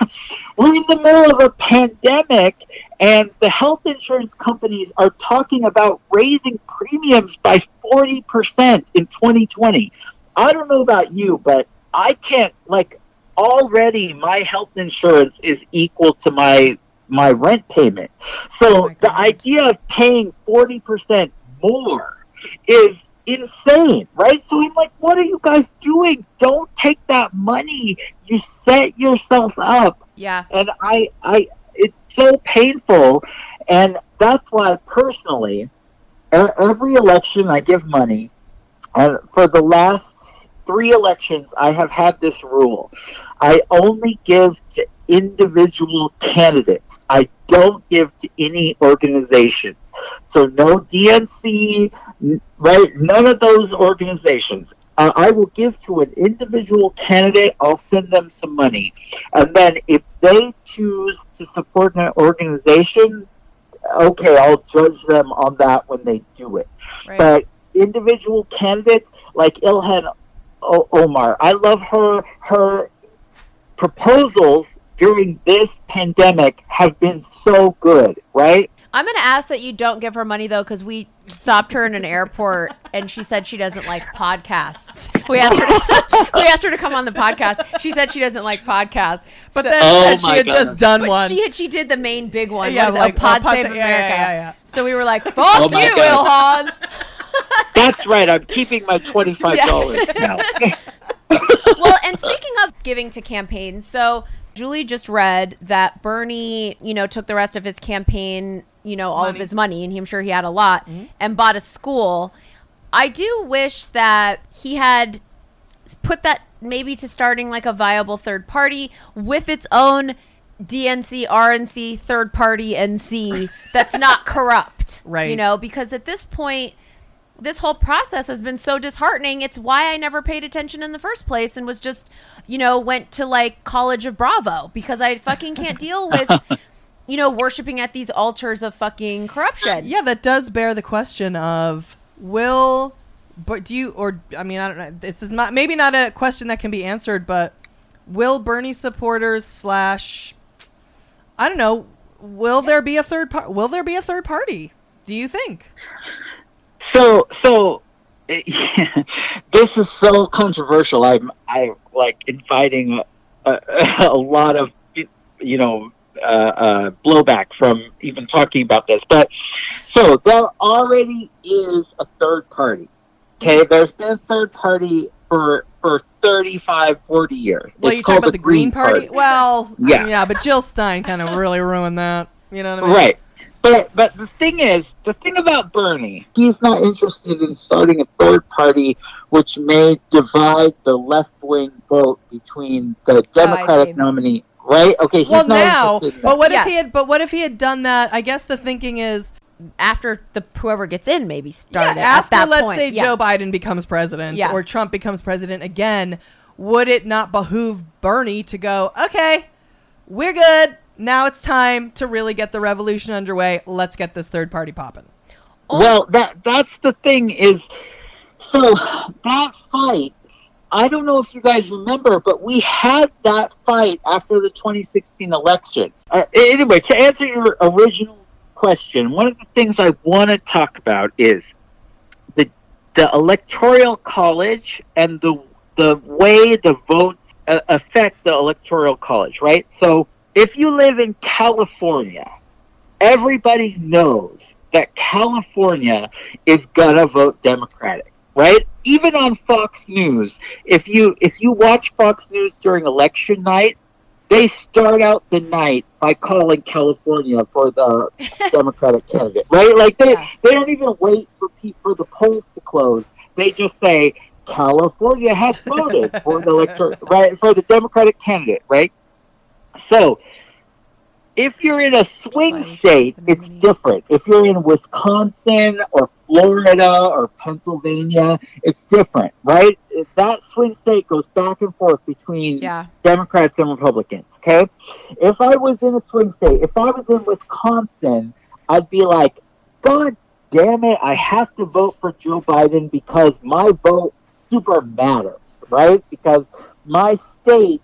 We're in the middle of a pandemic, and the health insurance companies are talking about raising premiums by 40% in 2020. I don't know about you, but I can't, like, already my health insurance is equal to my my rent payment. So oh the idea of paying 40% more is insane, right? So I'm like, what are you guys doing? Don't take that money. You set yourself up. Yeah. And I, I, it's so painful, and that's why personally, every election I give money, and for the last three elections, I have had this rule: I only give to individual candidates. I don't give to any organizations. So no DNC, right? None of those organizations. Uh, I will give to an individual candidate. I'll send them some money, and then if they choose to support an organization, okay, I'll judge them on that when they do it. Right. But individual candidates like Ilhan o- Omar, I love her. Her proposals during this pandemic have been so good, right? I'm going to ask that you don't give her money though, because we stopped her in an airport and she said she doesn't like podcasts. We asked her. To, we asked her to come on the podcast. She said she doesn't like podcasts, But So- then Oh said she my had just done but one. She had, she did the main big one. Yeah, Yeah, like, like Pod uh, Pod Save Sa- America. yeah, yeah, yeah, yeah. So we were like, "Fuck Oh you, God. Ilhan." That's right. I'm keeping my twenty-five dollars now. well, and speaking of giving to campaigns, so Julie just read that Bernie, you know, took the rest of his campaign, you know, all of his money, and he, I'm sure he had a lot, Mm-hmm. and bought a school. I do wish that he had put that maybe to starting like a viable third party with its own DNC, RNC, third party NC that's not corrupt. Right. You know, because at this point, this whole process has been so disheartening. It's why I never paid attention in the first place and was just, you know, went to like College of Bravo because I fucking can't deal with, you know, worshiping at these altars of fucking corruption. Yeah, that does bear the question of will, but do you or I mean I don't know. This is not maybe not a question that can be answered, but will Bernie supporters slash I don't know. Will there be a third part? Will there be a third party? Do you think? So, so this is so controversial. I'm, I like inviting a, a, lot of, you know, uh, uh, blowback from even talking about this. But so there already is a third party. Okay, there's been a third party for for 35, 40 years. Well, you talk about the Green Party? Well, Yeah. yeah, but Jill Stein kind of really ruined that. You know what I mean? Right. But but the thing is, the thing about Bernie, he's not interested in starting a third party which may divide the left wing vote between the oh, Democratic nominee. Right? Okay. He's Well, not now, in but that. what if he had? But what if he had done that? I guess the thinking is after the whoever gets in maybe started Yeah, after at that let's point. say Yeah. Joe Biden becomes president Yeah. or Trump becomes president again, would it not behoove Bernie to go, okay, we're good. Now it's time to really get the revolution underway. Let's get this third party popping. Well, that that's the thing is, so that fight. I don't know if you guys remember, but we had that fight after the 2016 election. Uh, anyway, to answer your original question, one of the things I want to talk about is the the electoral college and the the way the votes uh, affect the electoral college, right? So, if you live in California, everybody knows that California is gonna vote Democratic, right? Even on Fox News, if you if you watch Fox News during election night, they start out the night by calling California for the Democratic candidate, right? Like they they don't even wait for pe- for the polls to close. They just say California has voted for the elector right for the Democratic candidate, right? So if you're in a swing state, it's different. If you're in Wisconsin or Florida or Pennsylvania, it's different, right? That swing state goes back and forth between Yeah. Democrats and Republicans. Okay, if I was in a swing state, if I was in Wisconsin, I'd be like, God damn it, I have to vote for Joe Biden because my vote super matters, right? Because my state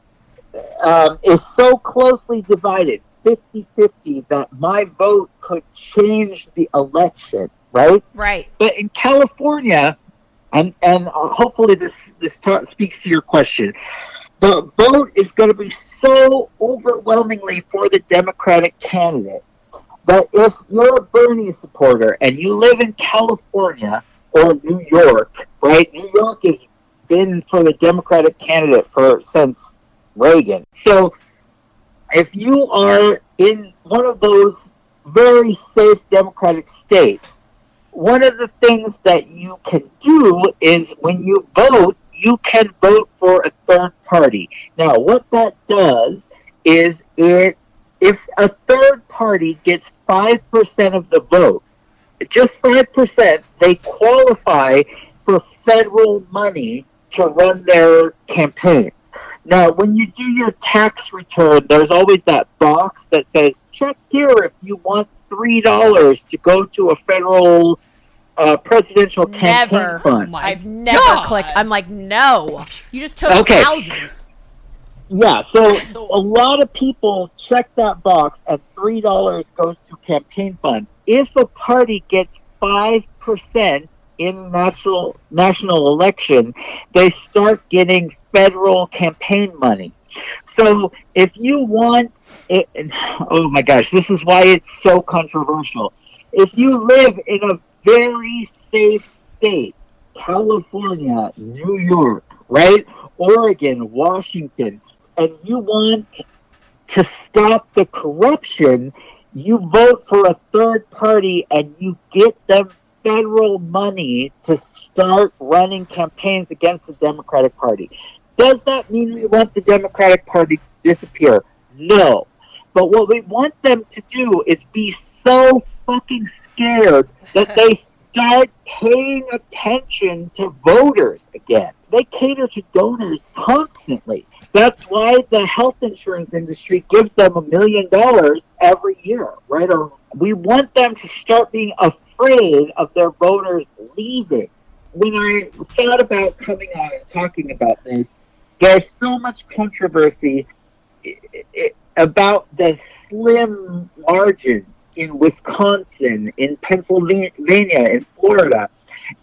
um, is so closely divided 50 50 that my vote could change the election, right? Right. But in California, and and uh, hopefully this this ta- speaks to your question. The vote is going to be so overwhelmingly for the Democratic candidate that if you're a Bernie supporter and you live in California or New York, right? New York has been for the Democratic candidate for since Reagan. So if you are in one of those very safe Democratic states, one of the things that you can do is when you vote, you can vote for a third party. Now, what that does is it if a third party gets five percent of the vote, just five percent, they qualify for federal money to run their campaign. Now, when you do your tax return, there's always that box that says, check here if you want $3 to go to a federal uh, presidential campaign Never. fund. I've never clicked. I'm like, no. You just took Okay. thousands. Yeah, so, so a lot of people check that box and three dollars goes to campaign fund. If a party gets five percent in national national election, they start getting federal campaign money. So if you want, it, oh my gosh, this is why it's so controversial. If you live in a very safe state, California, New York, right, Oregon, Washington, and you want to stop the corruption, you vote for a third party and you get them federal money to start running campaigns against the Democratic Party. Does that mean we want the Democratic Party to disappear? No. But what we want them to do is be so fucking scared that they start paying attention to voters again. They cater to donors constantly. That's why the health insurance industry gives them a million dollars every year, right? Or we want them to start being afraid of their voters leaving. When I thought about coming on and talking about this, there's so much controversy about the slim margin in Wisconsin, in Pennsylvania, in Florida.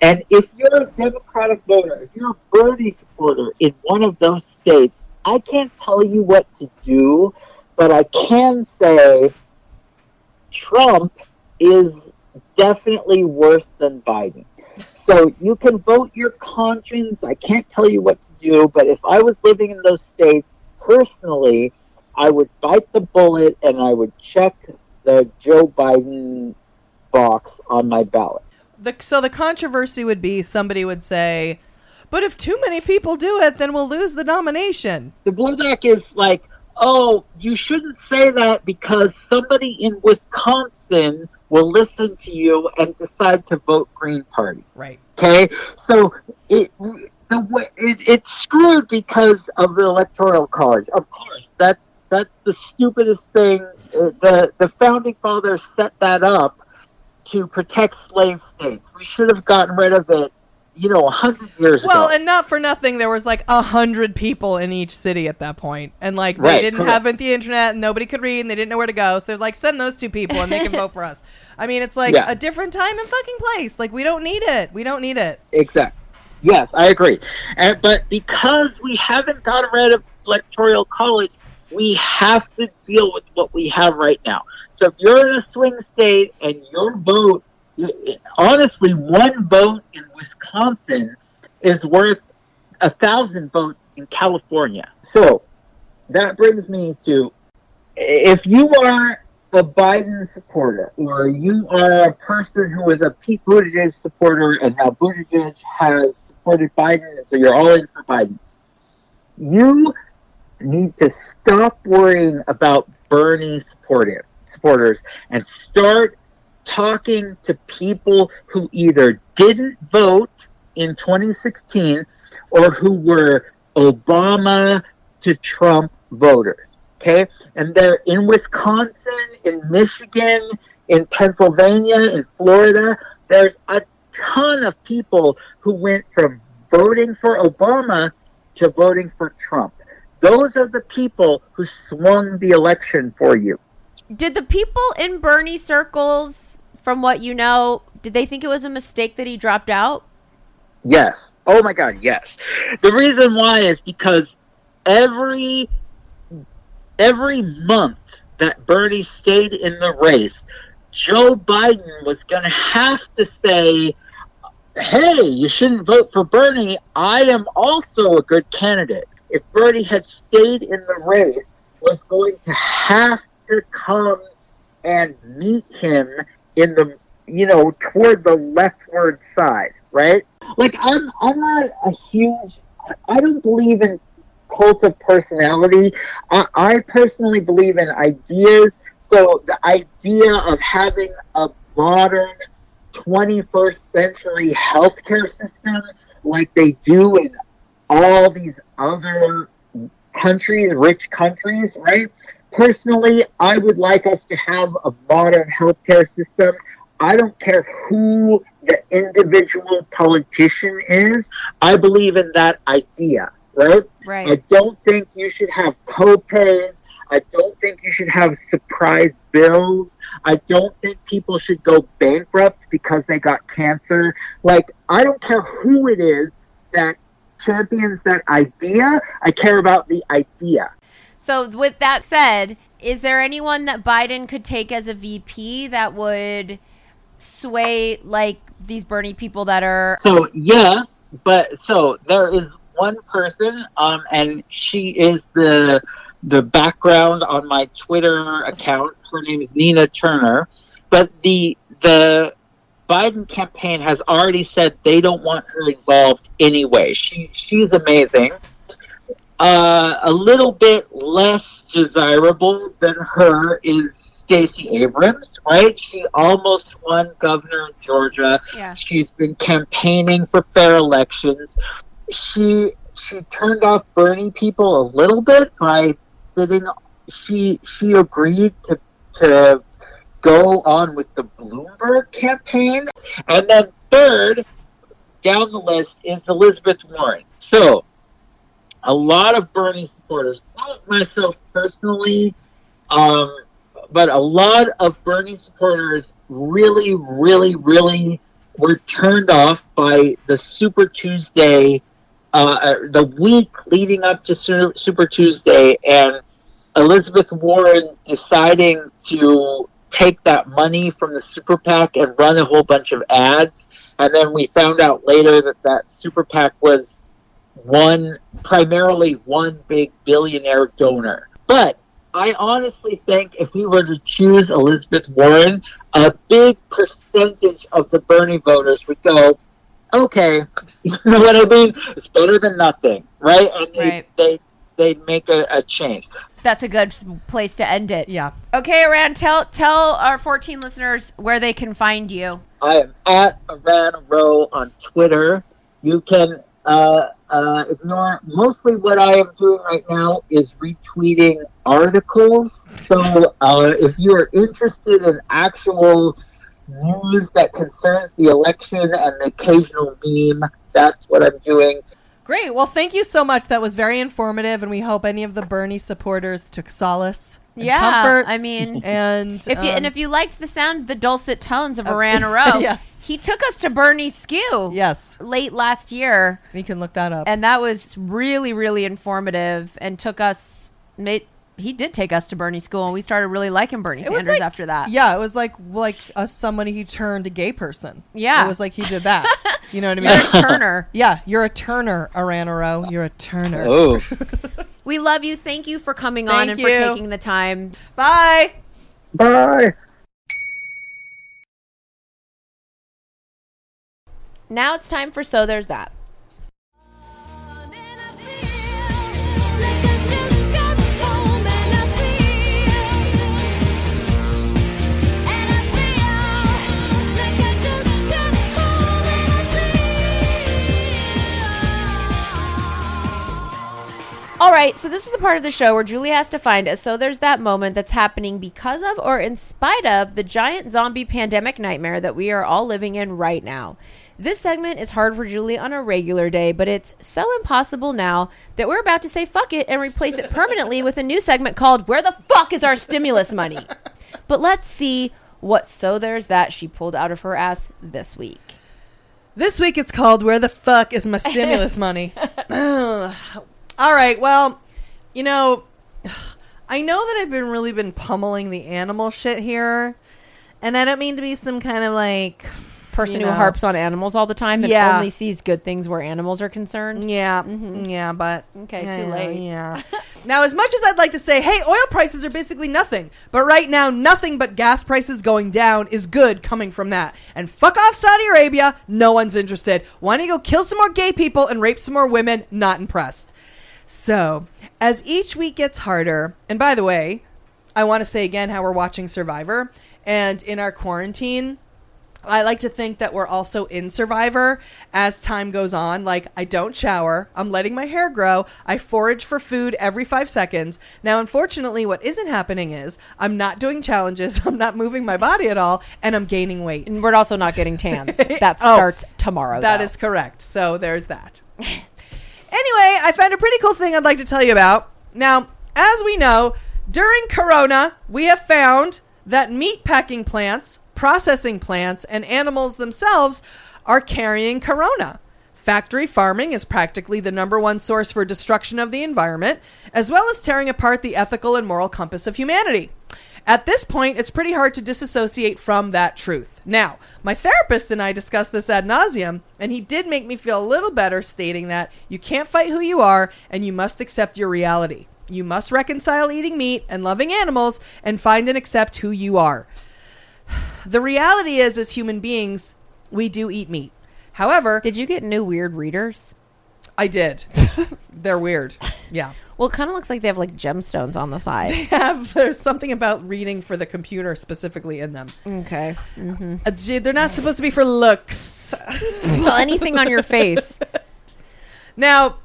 And if you're a Democratic voter, if you're a Bernie supporter in one of those states, I can't tell you what to do, but I can say Trump is definitely worse than Biden. So you can vote your conscience. I can't tell you what to do, but if I was living in those states personally, I would bite the bullet and I would check the Joe Biden box on my ballot. The, so the controversy would be somebody would say, but if too many people do it, then we'll lose the nomination. The blowback is like, oh, you shouldn't say that because somebody in Wisconsin will listen to you and decide to vote Green Party. Right. Okay, so it the way it, it's screwed because of the electoral college. Of course, that's that's the stupidest thing. Uh, The the founding fathers set that up to protect slave states. We should have gotten rid of it, you know, a hundred years Well, ago. Well, and not for nothing, there was like a hundred people in each city at that point, and like they Right, didn't correct. have the internet, and nobody could read, and they didn't know where to go. So like, send those two people, and they can vote for us. I mean, it's like Yeah. a different time and fucking place. Like we don't need it. We don't need it. Exactly. Yes, I agree. And, but because we haven't gotten rid of electoral college, we have to deal with what we have right now. So if you're in a swing state and your vote, honestly, one vote in Wisconsin is worth a thousand votes in California. So that brings me to if you are a Biden supporter or you are a person who is a Pete Buttigieg supporter and now Buttigieg has supported Biden, so you're all in for Biden, you need to stop worrying about Bernie supportive supporters and start talking to people who either didn't vote in 2016 or who were Obama to Trump voters. Okay? And they're in Wisconsin, in Michigan, in Pennsylvania, in Florida. There's a ton of people who went from voting for Obama to voting for Trump. Those are the people who swung the election for you. Did the people in Bernie circles, from what you know, did they think it was a mistake that he dropped out? Yes. Oh my God, yes. The reason why is because every every month that Bernie stayed in the race, Joe Biden was going to have to say, "Hey, you shouldn't vote for Bernie. I am also a good candidate." If Bernie had stayed in the race, was going to have to come and meet him in the you know toward the leftward side, right? Like I'm I'm not a huge I don't believe in cult of personality. I, I personally believe in ideas. So the idea of having a modern 21st century healthcare system like they do in all these other countries, rich countries, right? Personally, I would like us to have a modern healthcare system. I don't care who the individual politician is. I believe in that idea, right? Right. I don't think you should have copays. I don't think you should have surprise bills. I don't think people should go bankrupt because they got cancer. Like, I don't care who it is that champions that idea. I care about the idea. So, with that said, is there anyone that Biden could take as a VP that would sway like these Bernie people that are? So yeah, but so there is one person, um, and she is the the background on my Twitter account. Her name is Nina Turner, but the the Biden campaign has already said they don't want her involved anyway. She she's amazing. Uh, a little bit less desirable than her is Stacey Abrams, right? She almost won governor of Georgia. Yeah. She's been campaigning for fair elections. She she turned off Bernie people a little bit by sitting. She she agreed to to go on with the Bloomberg campaign, and then third down the list is Elizabeth Warren. So a lot of Bernie supporters, not myself personally, um, but a lot of Bernie supporters really, really, really were turned off by the Super Tuesday, uh, uh, the week leading up to Super Tuesday, and Elizabeth Warren deciding to take that money from the Super PAC and run a whole bunch of ads. And then we found out later that that Super PAC was one primarily one big billionaire donor. But I honestly think if we were to choose Elizabeth Warren, a big percentage of the Bernie voters would go, okay, you know what I mean? It's better than nothing, right? And they, Right. they, they'd make a, a change. That's a good place to end it. Yeah. Okay, Aran, tell tell our 14 listeners where they can find you. I am at Aran Row on Twitter. You can uh, uh, ignore mostly what I am doing right now is retweeting articles. So uh, if you are interested in actual news that concerns the election and the occasional meme, that's what I'm doing. Great. Well, thank you so much. That was very informative, and we hope any of the Bernie supporters took solace. and Yeah, comfort. I mean, and If you and um, if you liked the sound, the dulcet tones of Uh, Aran Row, yes. he took us to Bernie's Skew. Yes, late last year. You can look that up, and that was really, really informative, and took us. Made he did take us to Bernie School, and we started really liking Bernie It Sanders like- after that. Yeah, it was like like a somebody he turned a gay person. Yeah. it was like he did that. You know what I mean? You're a Turner. yeah, you're a Turner, Aranaro. You're a Turner. Oh. We love you. Thank you for coming on and you. for taking the time. Bye. Bye. Now it's time for So There's That. All right, so this is the part of the show where Julie has to find us. So there's that moment that's happening because of or in spite of the giant zombie pandemic nightmare that we are all living in right now. This segment is hard for Julie on a regular day, but it's so impossible now that we're about to say fuck it and replace it permanently with a new segment called Where the Fuck is Our Stimulus Money? But let's see what So There's That she pulled out of her ass this week. This week it's called Where the Fuck is My Stimulus Money? All right, well, you know, I know that I've been really been pummeling the animal shit here, and I don't mean to be some kind of like Person you who harps on animals all the time and Yeah. only sees good things where animals are concerned. Yeah, mm-hmm. yeah, but Okay, yeah, too late. Yeah. now, as much as I'd like to say, hey, oil prices are basically nothing, but right now, nothing but gas prices going down is good coming from that. And fuck off Saudi Arabia, no one's interested. Why don't you go kill some more gay people and rape some more women? Not impressed. So, as each week gets harder, and by the way, I want to say again how we're watching Survivor, and in our quarantine, I like to think that we're also in Survivor as time goes on. Like, I don't shower. I'm letting my hair grow. I forage for food every five seconds. Now, unfortunately, what isn't happening is I'm not doing challenges. I'm not moving my body at all. And I'm gaining weight. And we're also not getting tans. That Oh, starts tomorrow. That though. is correct. So there's that. anyway, I found a pretty cool thing I'd like to tell you about. Now, as we know, during Corona, we have found that meat packing plants, processing plants, and animals themselves are carrying Corona. Factory farming is practically the number one source for destruction of the environment, as well as tearing apart the ethical and moral compass of humanity. At this point, it's pretty hard to disassociate from that truth. Now, my therapist and I discussed this ad nauseum, and he did make me feel a little better, stating that you can't fight who you are and you must accept your reality. You must reconcile eating meat and loving animals and find and accept who you are. The reality is, as human beings, we do eat meat. However, Did you get new weird readers? I did. They're weird. Yeah. Well, it kind of looks like they have like gemstones on the side. They have there's something about reading for the computer specifically in them. okay. hmm Uh, gee, they're not supposed to be for looks. Well, anything on your face. Now,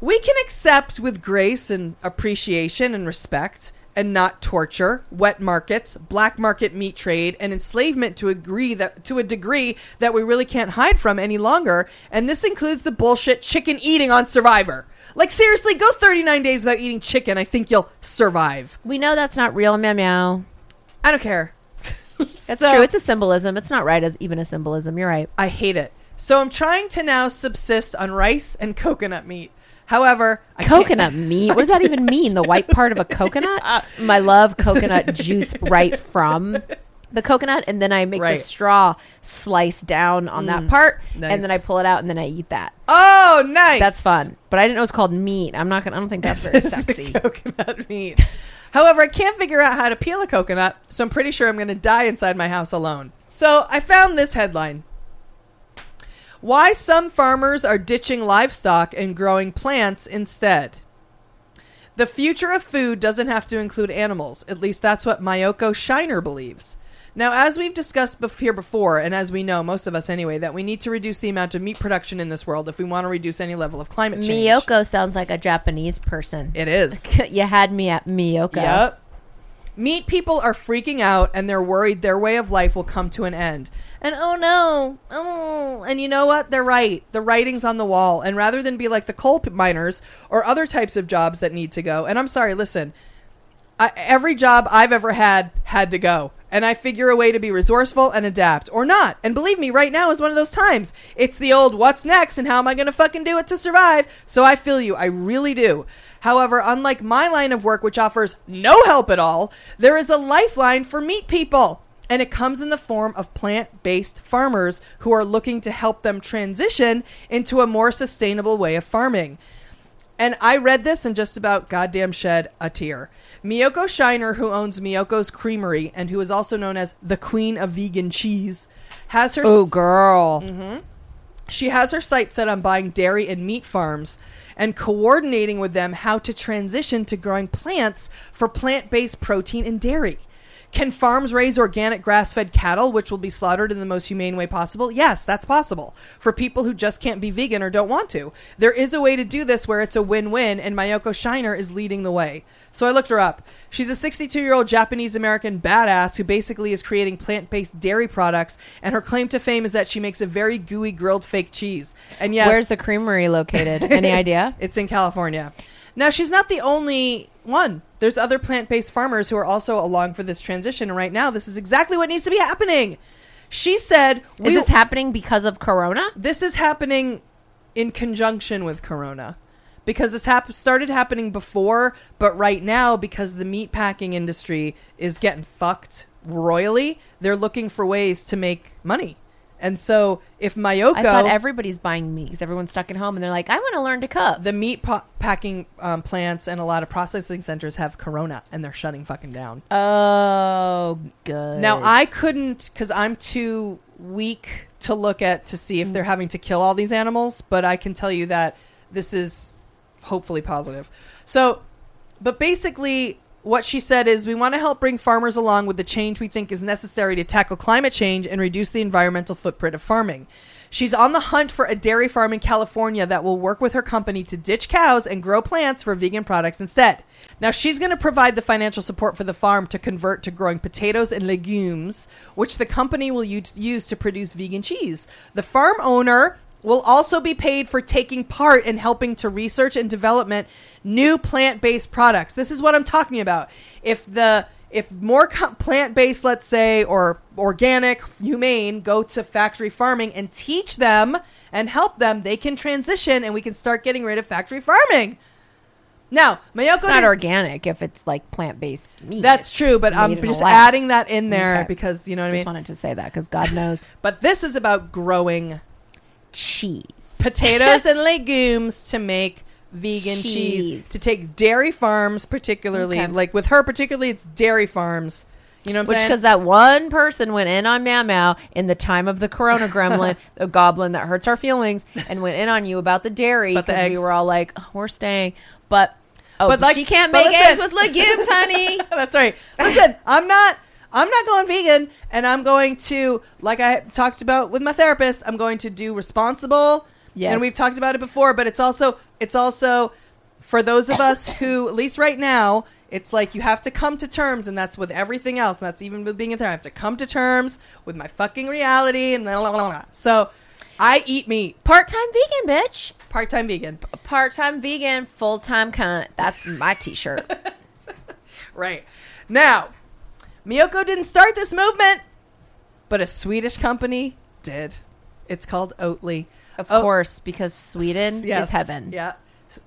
we can accept with grace and appreciation and respect and not torture wet markets, black market meat trade, and enslavement to agree that to a degree that we really can't hide from any longer. And this includes the bullshit chicken eating on Survivor. Like seriously, go 39 days without eating chicken. I think you'll survive. We know that's not real, meow meow. I don't care. That's So- true. It's a symbolism. It's not right as even a symbolism. You're right. I hate it. So I'm trying to now subsist on rice and coconut meat. However, I Coconut meat. What does that even mean? The white part of a coconut? I love coconut juice right from the coconut, and then I make Right. the straw slice down on that mm. part, nice. and then I pull it out, and then I eat that. Oh, nice. That's fun. But I didn't know it was called meat. I'm not gonna. I don't think that's very sexy. coconut meat. However, I can't figure out how to peel a coconut, so I'm pretty sure I'm going to die inside my house alone. So I found this headline Why some farmers are ditching livestock and growing plants instead. The future of food doesn't have to include animals. At least that's what Miyoko Schinner believes. Now, as we've discussed bef- here before, and as we know, most of us anyway, that we need to reduce the amount of meat production in this world if we want to reduce any level of climate change. Miyoko sounds like a Japanese person. It is. you had me at Miyoko. Yep. Meat people are freaking out and they're worried their way of life will come to an end. And oh no, oh, and you know what? They're right. The writing's on the wall. And rather than be like the coal miners or other types of jobs that need to go, and I'm sorry, listen, I, every job I've ever had had to go. And I figure a way to be resourceful and adapt or not. And believe me, right now is one of those times. It's the old what's next and how am I going to fucking do it to survive? So I feel you. I really do. However, unlike my line of work, which offers no help at all, there is a lifeline for meat people. And it comes in the form of plant based farmers who are looking to help them transition into a more sustainable way of farming. And I read this and just about goddamn shed a tear. Miyoko Schinner, who owns Miyoko's Creamery and who is also known as the Queen of Vegan Cheese, has her Oh, girl. Mhm. She has her sights set on buying dairy and meat farms and coordinating with them how to transition to growing plants for plant-based protein and dairy. Can farms raise organic grass-fed cattle which will be slaughtered in the most humane way possible? Yes, that's possible. For people who just can't be vegan or don't want to. There is a way to do this where it's a win-win and Miyoko Schinner is leading the way. So I looked her up. She's a 62-year-old Japanese-American badass who basically is creating plant-based dairy products and her claim to fame is that she makes a very gooey grilled fake cheese. And yes, Where's the creamery located? Any idea? it's in California. Now, she's not the only one. There's other plant based farmers who are also along for this transition. And right now, this is exactly what needs to be happening. She said, Is this happening because of Corona? This is happening in conjunction with Corona. Because this hap- started happening before, but right now, because the meat packing industry is getting fucked royally, they're looking for ways to make money. And so, if Miyoko, I thought everybody's buying meat because everyone's stuck at home and they're like, I want to learn to cook. the meat pa- packing um, plants and a lot of processing centers have corona and they're shutting fucking down. Oh, good. Now I couldn't because I'm too weak to look at to see if they're having to kill all these animals, but I can tell you that this is hopefully positive. So, but basically, what she said is we want to help bring farmers along with the change we think is necessary to tackle climate change and reduce the environmental footprint of farming. She's on the hunt for a dairy farm in California that will work with her company to ditch cows and grow plants for vegan products instead. Now, she's going to provide the financial support for the farm to convert to growing potatoes and legumes, which the company will use to produce vegan cheese. The farm owner will also be paid for taking part in helping to research and development new plant-based products. This is what I'm talking about. If the if more co- plant-based, let's say, or organic, humane, go to factory farming and teach them and help them, they can transition and we can start getting rid of factory farming. Now, Miyoko it's not did- organic if it's like plant based meat. That's true, but I'm made in a just adding that in there Okay. because you know what I Just mean. wanted to say that because God knows. But this is about growing cheese, potatoes, and legumes to make vegan cheese. Cheese. to take dairy farms particularly Okay. like with her particularly it's dairy farms you know what I'm Which saying because that one person went in on Meow Meow in the time of the Corona Gremlin, the goblin that hurts our feelings, and went in on you about the dairy because we were all like, "Oh, "We're staying," but oh, But, but like- she can't make listen. eggs with legumes, honey. That's right. Listen, I'm not. I'm not going vegan, and I'm going to, like I talked about with my therapist, I'm going to do responsible. Yes. And we've talked about it before, but it's also it's also for those of us who, at least right now, it's like you have to come to terms, and that's with everything else, and that's even with being a therapist. I have to come to terms with my fucking reality, and blah, blah, blah, blah. so I eat meat. Part time vegan, bitch. Part time vegan. Part time vegan, full time cunt. That's my t shirt. Right. Now, Miyoko didn't start this movement, but a Swedish company did. It's called Oatly. Of Oh, course, because Sweden yes, is heaven. Yeah.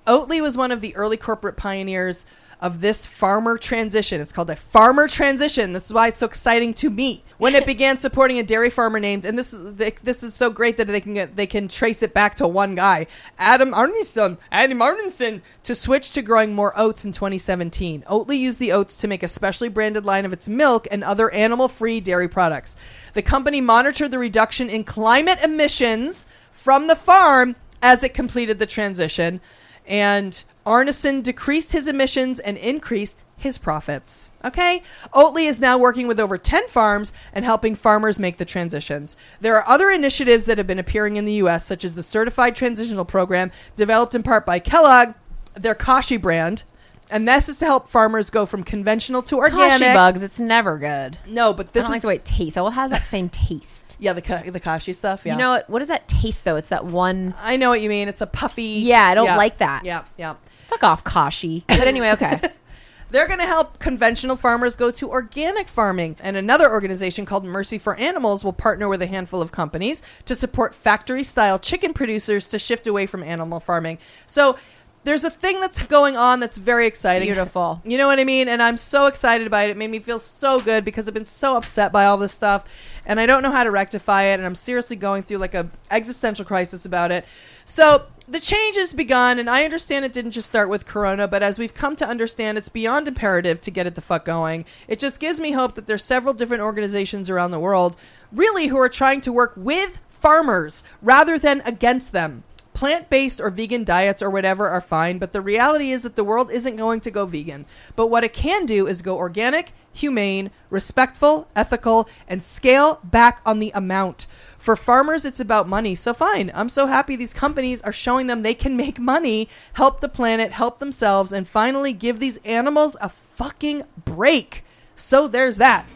Oatly was one of the early corporate pioneers of this farmer transition. It's called a farmer transition. This is why it's so exciting to me. When it began supporting a dairy farmer named, and this is this is so great that they can get they can trace it back to one guy, Adam Arnesson, Adam Arnesson, to switch to growing more oats in 2017. Oatly used the oats to make a specially branded line of its milk and other animal-free dairy products. The company monitored the reduction in climate emissions from the farm as it completed the transition and Arnesson decreased his emissions and increased his profits. Okay? Oatly is now working with over 10 farms and helping farmers make the transitions. There are other initiatives that have been appearing in the US such as the Certified Transitional Program developed in part by Kellogg, their Kashi brand, and this is to help farmers go from conventional to organic. Kashi bugs, it's never good. No, but this I don't like is the way it tastes. I will have that same taste. yeah, the ka- the Kashi stuff. Yeah, You know what? What does that taste though? It's that one. I know what you mean. It's a puffy. Yeah, I don't like that. Yeah, yeah. Fuck off, Kashi. But anyway, okay. They're going to help conventional farmers go to organic farming. And another organization called Mercy for Animals will partner with a handful of companies to support factory style chicken producers to shift away from animal farming. So there's a thing that's going on that's very exciting. Beautiful. You know what I mean? And I'm so excited about it. It made me feel so good because I've been so upset by all this stuff and I don't know how to rectify it and I'm seriously going through like a existential crisis about it. So the change has begun and I understand it didn't just start with corona, but as we've come to understand it's beyond imperative to get it the fuck going. It just gives me hope that there's several different organizations around the world really who are trying to work with farmers rather than against them plant based or vegan diets or whatever are fine, but the reality is that the world isn't going to go vegan. But what it can do is go organic, humane, respectful, ethical, and scale back on the amount. For farmers, it's about money. So fine. I'm so happy these companies are showing them they can make money, help the planet, help themselves, and finally give these animals a fucking break. So there's that.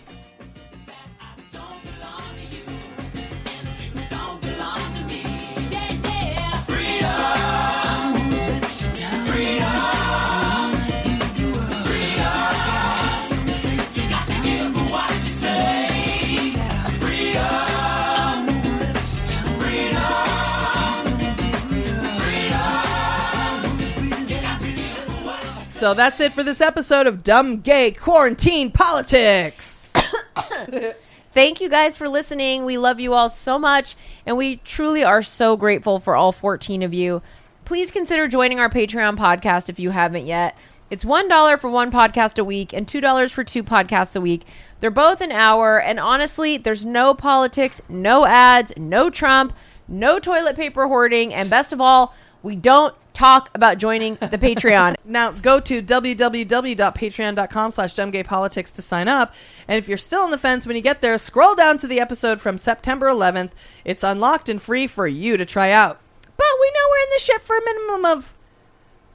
So that's it for this episode of Dumb Gay Quarantine Politics. Thank you guys for listening. We love you all so much, and we truly are so grateful for all 14 of you. Please consider joining our Patreon podcast if you haven't yet. It's $1 for one podcast a week and $2 for two podcasts a week. They're both an hour, and honestly, there's no politics, no ads, no Trump, no toilet paper hoarding, and best of all, we don't talk about joining the Patreon. Now go to www.patreon.com slash dumbgaypolitics to sign up. And if you're still on the fence when you get there, scroll down to the episode from September 11th. It's unlocked and free for you to try out. But we know we're in the ship for a minimum of,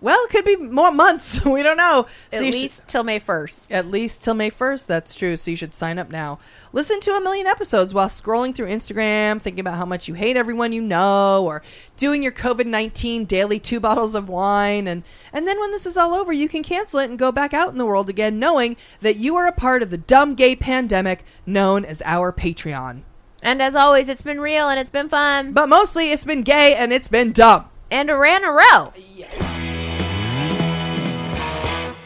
well, it could be more months. we don't know. At So you should- least till May 1st. At least till May 1st. That's true. So you should sign up now. Listen to a million episodes while scrolling through Instagram, thinking about how much you hate everyone you know, or doing your COVID 19 daily two bottles of wine. And, and then when this is all over, you can cancel it and go back out in the world again, knowing that you are a part of the dumb gay pandemic known as our Patreon. And as always, it's been real and it's been fun. But mostly it's been gay and it's been dumb. And a ran a row.